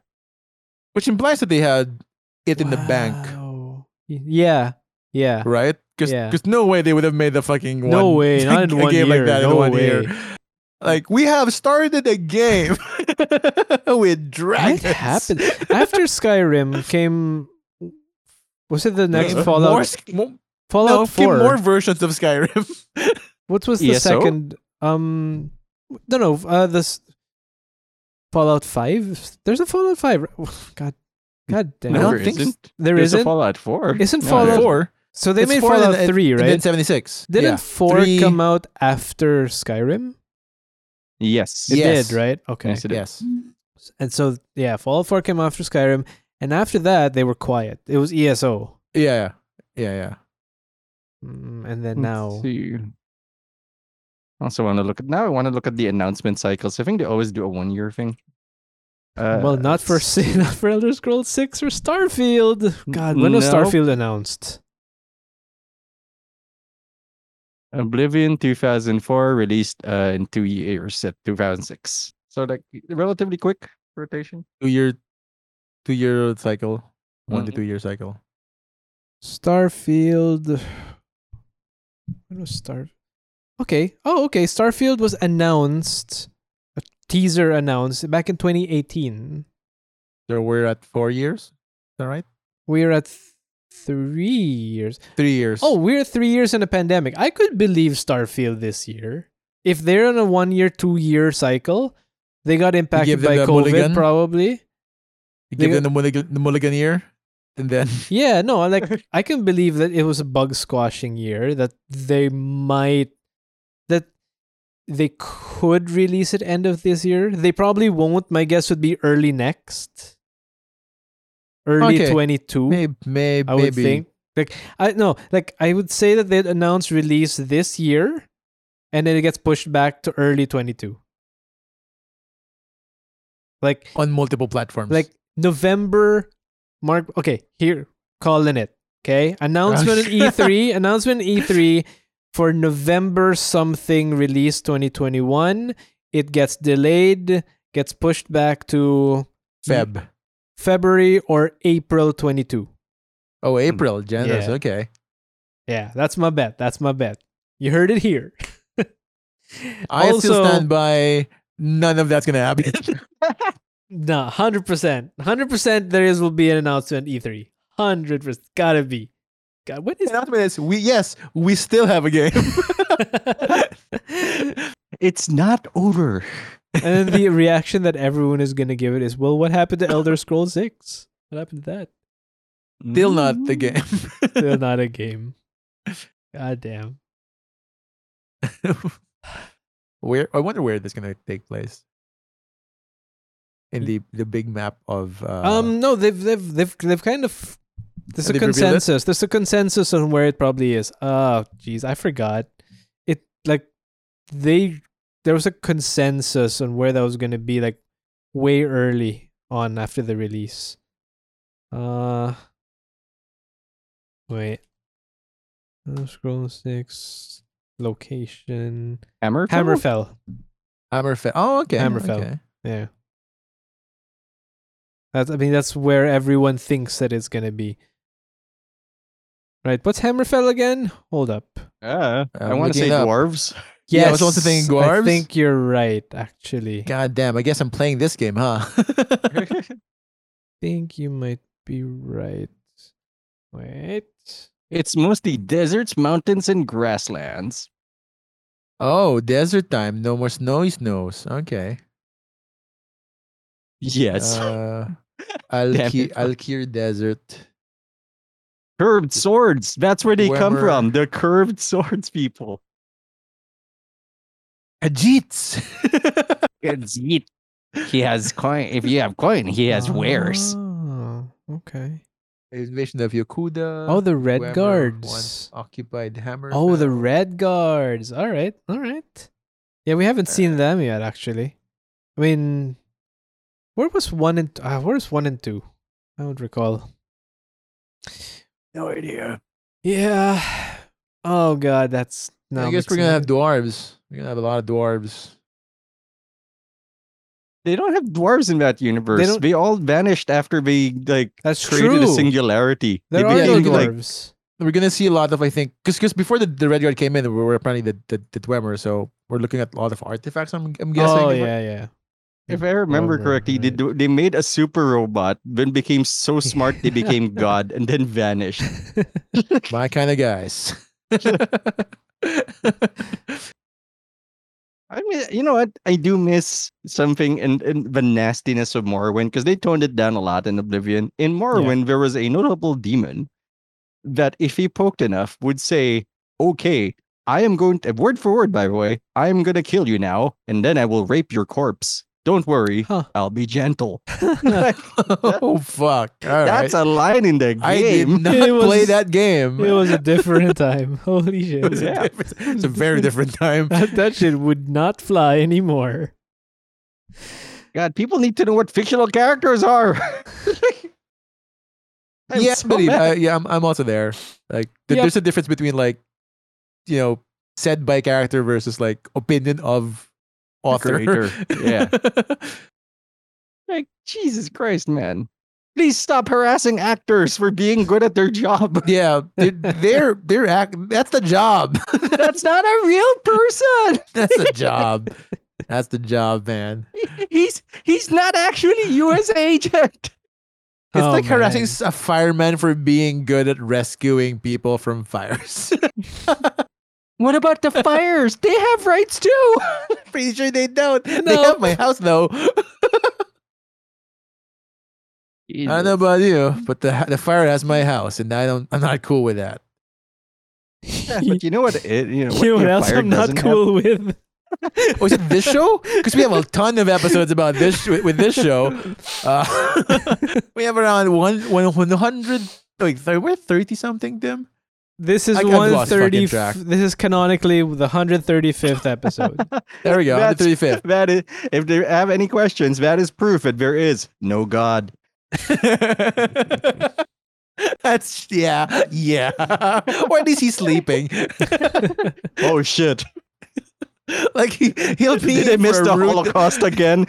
Which implies that they had it in the bank, Wow. Yeah. Yeah. right? Because Yeah. no way they would have made the fucking No way, not in a one game year. like that in No one way. year. Like we have started a game with dragons. What happened? After Skyrim came was it the next Uh, Fallout More, sk- more, Fallout no, 4? more versions of Skyrim. What was the ESO? second? Um, no, no. Uh, this Fallout Five. There's a Fallout Five. God, God damn. I No, don't there think isn't. there There's a isn't. Fallout 4. Isn't No, Fallout- four. So they It's made four and Fallout then- Three, right? then seventy six. Didn't yeah. four Three- come out after Skyrim? Yes. It Yes. did, right? Okay. Yes, it. Yes. And so yeah, Fallout Four came after Skyrim, and after that they were quiet. It was ESO, Yeah. Yeah. Yeah. mm, and then Let's now see. Also want to look at now. I want to look at the announcement cycles. I think they always do a one year thing. Uh, well, not for not for Elder Scrolls Six or Starfield. God, when was Starfield announced? Oblivion 2004 released uh, in two years at 2006. So like relatively quick rotation. Two year, two year cycle. One to Mhm. two year cycle. Starfield. When was Star? Okay. Oh, okay. Starfield was announced, a teaser announced back in 2018. So we're at four years. Is that right? We're at th- three years. Three years. Oh, we're three years in a pandemic. I could believe Starfield this year. If they're on a one year, two year cycle, they got impacted by COVID, mulligan? probably. you give they- them the mulligan, the mulligan year, and then Yeah, no, like I can believe that it was a bug squashing year that they might they could release it end of this year. They probably won't. My guess would be early next. Early Okay. 22. maybe, maybe, I would think. Like I no, like I would say that they'd announce release this year and then it gets pushed back to early 22. Like on multiple platforms. like November mark okay, here calling it. Okay? Announcement in E3, announcement in E3 for November something release 2021. It gets delayed, gets pushed back to Feb. February or April 22. Oh, hmm. April, Janus. Yeah. Okay. Yeah, that's my bet. That's my bet. You heard it here. I still stand by. None of that's gonna happen. No, hundred percent, hundred percent. There is will be an announcement E three. Hundred percent, gotta be. God, what is? announcement is we yes we still have a game. It's not over. and then the reaction that everyone is gonna give it is, "Well, what happened to Elder Scrolls Six? What happened to that? still not the game. Still not a game. God damn. where I wonder where this is gonna take place. In the the big map of uh, um, no, they've they've they've they've kind of. There's a They've revealed it? consensus. There's a consensus on where it probably is. Oh, jeez, I forgot. It like they there was a consensus on where that was gonna be like way early on after the release. Uh, wait. Elder Scrolls Six location Hammer. Hammerfell. Hammerfell. Oh, okay. Hammerfell. okay. Yeah. That's I mean that's where everyone thinks that it's gonna be. Right, what's Hammerfell again? Hold up. Yeah, I I'm want to say it up. dwarves. Yeah, I was also thinking dwarves. I think you're right, actually. God damn! I guess I'm playing this game, huh? think you might be right. Wait. it's mostly deserts, mountains, and grasslands. oh, desert time. No more snowy snows. Okay. Yes. Uh, Damn Alki- Desert. Curved swords. That's where they come from. The curved swords people. Ajits. It's yeet. he has coin. If you have coin, he has wares. Oh, okay. Invasion of Yokuda. Oh, the Red Guards. once occupied Hammer. Oh, the Red Guards. All right, all right. Yeah, we haven't seen them yet, actually. I mean, where was one and uh, where's one and two? I don't recall. No idea. Yeah. Oh God, that's. No, I guess we're gonna have dwarves. We're gonna have a lot of dwarves. They don't have dwarves in that universe. don't- They, all vanished after they like That's created true. a singularity. There they are no became, like dwarves. We're gonna see a lot of I think because before the, the red guard came in, we were apparently the the, the Dwemer, so we're looking at a lot of artifacts. I'm, I'm guessing. oh yeah, yeah. If I remember correctly, they right. do, they made a super robot, then became so smart they became God, and then vanished. my kind of guys. I mean, you know what? I do miss something in, in the nastiness of Morrowind because they toned it down a lot in Oblivion. In Morrowind, there was a notable demon that, if he poked enough, would say, "Okay, I am going to word for word, by the way, I am going to kill you now, and then I will rape your corpse. Don't worry, Huh. I'll be gentle." oh fuck! All That's right. a line in the game. I did not It play was- that game. it was a different time. Holy shit! It was Yeah. different- it's a very different time. that, that shit would not fly anymore. God, people need to know what fictional characters are. I'm yeah, so but even- uh, yeah, I'm, I'm also there. Like, th- Yeah. there's a difference between like, you know, said by character versus like opinion of author. yeah. Like, Jesus Christ, man. Please stop harassing actors for being good at their job. yeah, they're they're, they're act. That's the job. That's not a real person. That's the job. That's the job, man. He's he's not actually U.S. agent. It's Oh, like harassing man. s- a fireman for being good at rescuing people from fires. What about the fires? They have rights too. Pretty sure they don't. They have my house though. I don't know about you, but the the fire has my house, and I don't. I'm not cool with that. Yeah, but you know what? It, you know what, you know what else I'm not doesn't have? cool with? Oh, it this show? Because we have a ton of episodes about this with, with this show. Uh, we have around one one one hundred. Wait, th- we're thirty something, Tim. This is I- I've lost fucking 130. track. This is canonically the 135th episode. There we go. The That's- thirty fifth. That is, if they have any questions, that is proof that there is no God. That's yeah, yeah. or at least he's sleeping. Oh shit! like he he'll be Did they in miss for the a Holocaust again?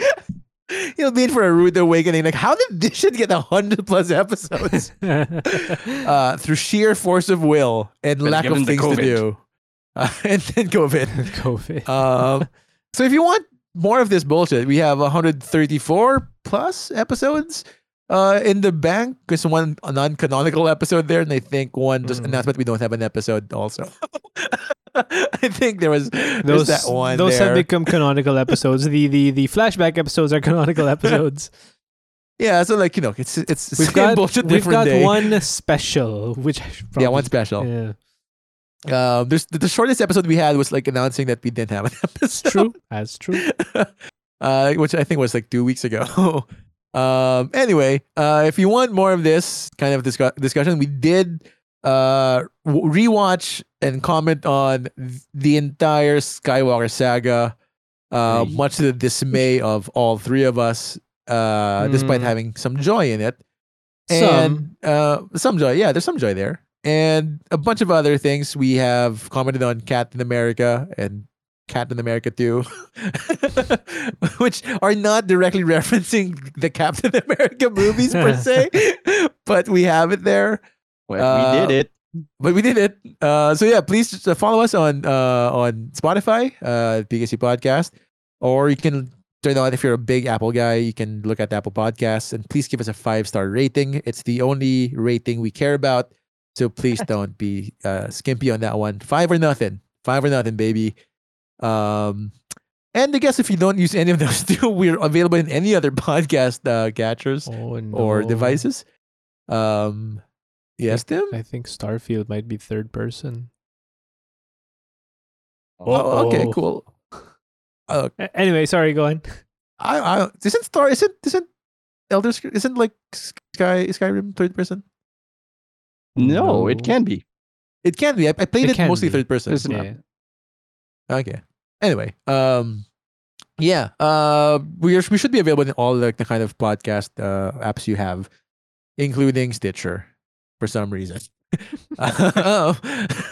He'll be in for a rude awakening. Like how did this shit get a hundred plus episodes? uh, through sheer force of will and lack of things to do, uh, and then COVID. COVID. Um, so if you want more of this bullshit, we have 134 plus episodes uh, in the bank. There's one non-canonical episode there, and I think one just Mm. announcement we don't have an episode also. I think there was those that one those there. have become canonical episodes. The the the flashback episodes are canonical episodes. yeah, so like you know, it's it's we've got bullshit, we've different got day. one special, which should yeah, one special. Yeah, Um, there's the shortest episode we had was like announcing that we didn't have an episode. true. That's true. uh, which I think was like two weeks ago. um, anyway, uh, if you want more of this kind of discu- discussion, we did uh, rewatch and comment on the entire Skywalker saga, uh, much to the dismay of all three of us, uh, despite Mm. having some joy in it. Some. And uh, some joy, yeah, there's some joy there. And a bunch of other things. We have commented on Captain America and Captain America 2, which are not directly referencing the Captain America movies per se, but we have it there. Well, Uh, we did it. But we did it. Uh, so yeah, please uh, follow us on uh, on Spotify, uh, PKC Podcast, or you can turn on if you're a big Apple guy. You can look at Apple Podcasts and please give us a five star rating. It's the only rating we care about. So please don't be uh, skimpy on that one. Five or nothing. Five or nothing, baby. Um, and I guess if you don't use any of those two, we're available in any other podcast uh, catchers Oh no. or devices. Um, yes, Tim. I think Starfield might be third person. Oh, okay, cool. Uh, Anyway, sorry, go on. I, I isn't Star isn't isn't Elder isn't like Sky Skyrim third person. No, it can be. It can be. I, I played It it, mostly be. third person. It's not. Yeah. Okay. Anyway, um, yeah, uh, we are, we should be available in all like the kind of podcast uh, apps you have, including Stitcher, for some reason. Um,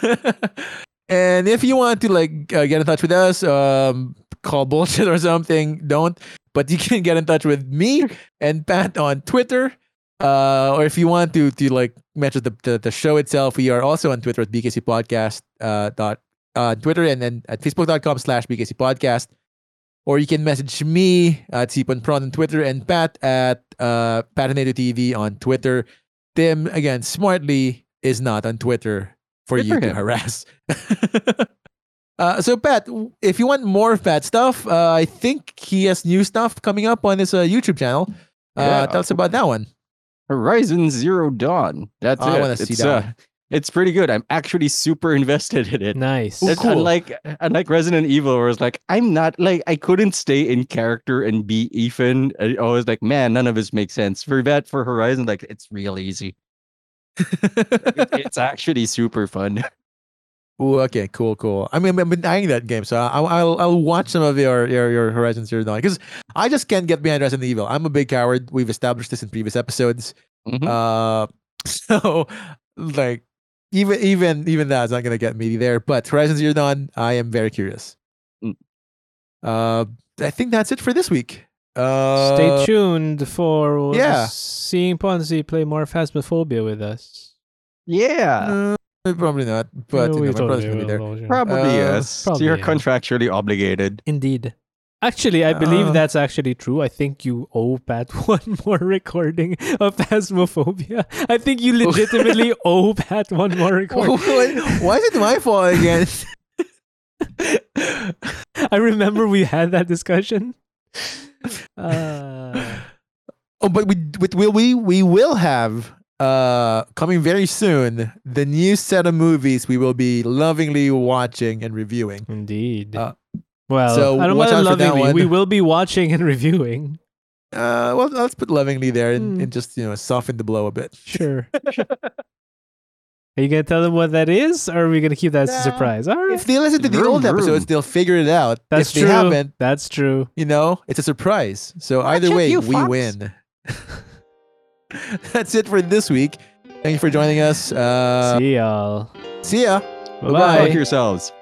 and if you want to like uh, get in touch with us, um, call bullshit or something, don't. But you can get in touch with me and Pat on Twitter. Uh, or if you want to to like mention the, the, the show itself, we are also on Twitter at BKC Podcast uh, dot uh, Twitter and then at facebook.com slash BKC Podcast. Or you can message me at Sipon Prawn on Twitter and Pat at uh, Patinator TV on Twitter. Tim, again, smartly is not on Twitter for Good you for to harass. uh, so, Pat, if you want more of Pat stuff, uh, I think he has new stuff coming up on his uh, YouTube channel. Uh, Yeah. Tell us about that one. Horizon Zero Dawn. That's Oh, I it. wanna see that uh. It's pretty good. I'm actually super invested in it. Nice. Ooh, cool. unlike unlike Resident Evil, where it's like I'm not like I couldn't stay in character and be Ethan. I I was like, man, none of this makes sense. For that, for Horizon, like it's real easy. It's actually super fun. Ooh, okay, cool, cool. I mean, I've been eyeing that game, so I'll I'll, I'll watch some of your your, your Horizon Zero Dawn because I just can't get behind Resident Evil. I'm a big coward. We've established this in previous episodes. Mhm. Uh, so like even even even that's not gonna get me there. But Horizon Zero Dawn, I am very curious. Mm. Uh, I think that's it for this week. Uh, Stay tuned for yeah. seeing Ponzi play more Phasmophobia with us. Yeah, uh, probably not, but No, you know, my brother's gonna be there. probably Uh, yes. so you're yeah. contractually obligated. Indeed. Actually, I believe Uh, that's actually true. I think you owe Pat one more recording of Phasmophobia. I think you legitimately owe Pat one more recording. Why is it my fault again? I remember we had that discussion. Uh, Oh, but we but will we we will have uh coming very soon the new set of movies we will be lovingly watching and reviewing. indeed. Uh, well, so I don't watch want out for that lovingly. We will be watching and reviewing. Uh well let's put lovingly there and, Hmm. and just you know soften the blow a bit. Sure. Are you gonna tell them what that is, or are we gonna keep that as a surprise? All right, If they listen to the Vroom, old episodes, they'll figure it out. that's if true. they haven't, That's true. you know, it's a surprise. So Watch either way, you we fox. win. That's it for this week. Thank you for joining us. Uh, See y'all. see ya. Bye Bye-bye. Fuck bye. yourselves.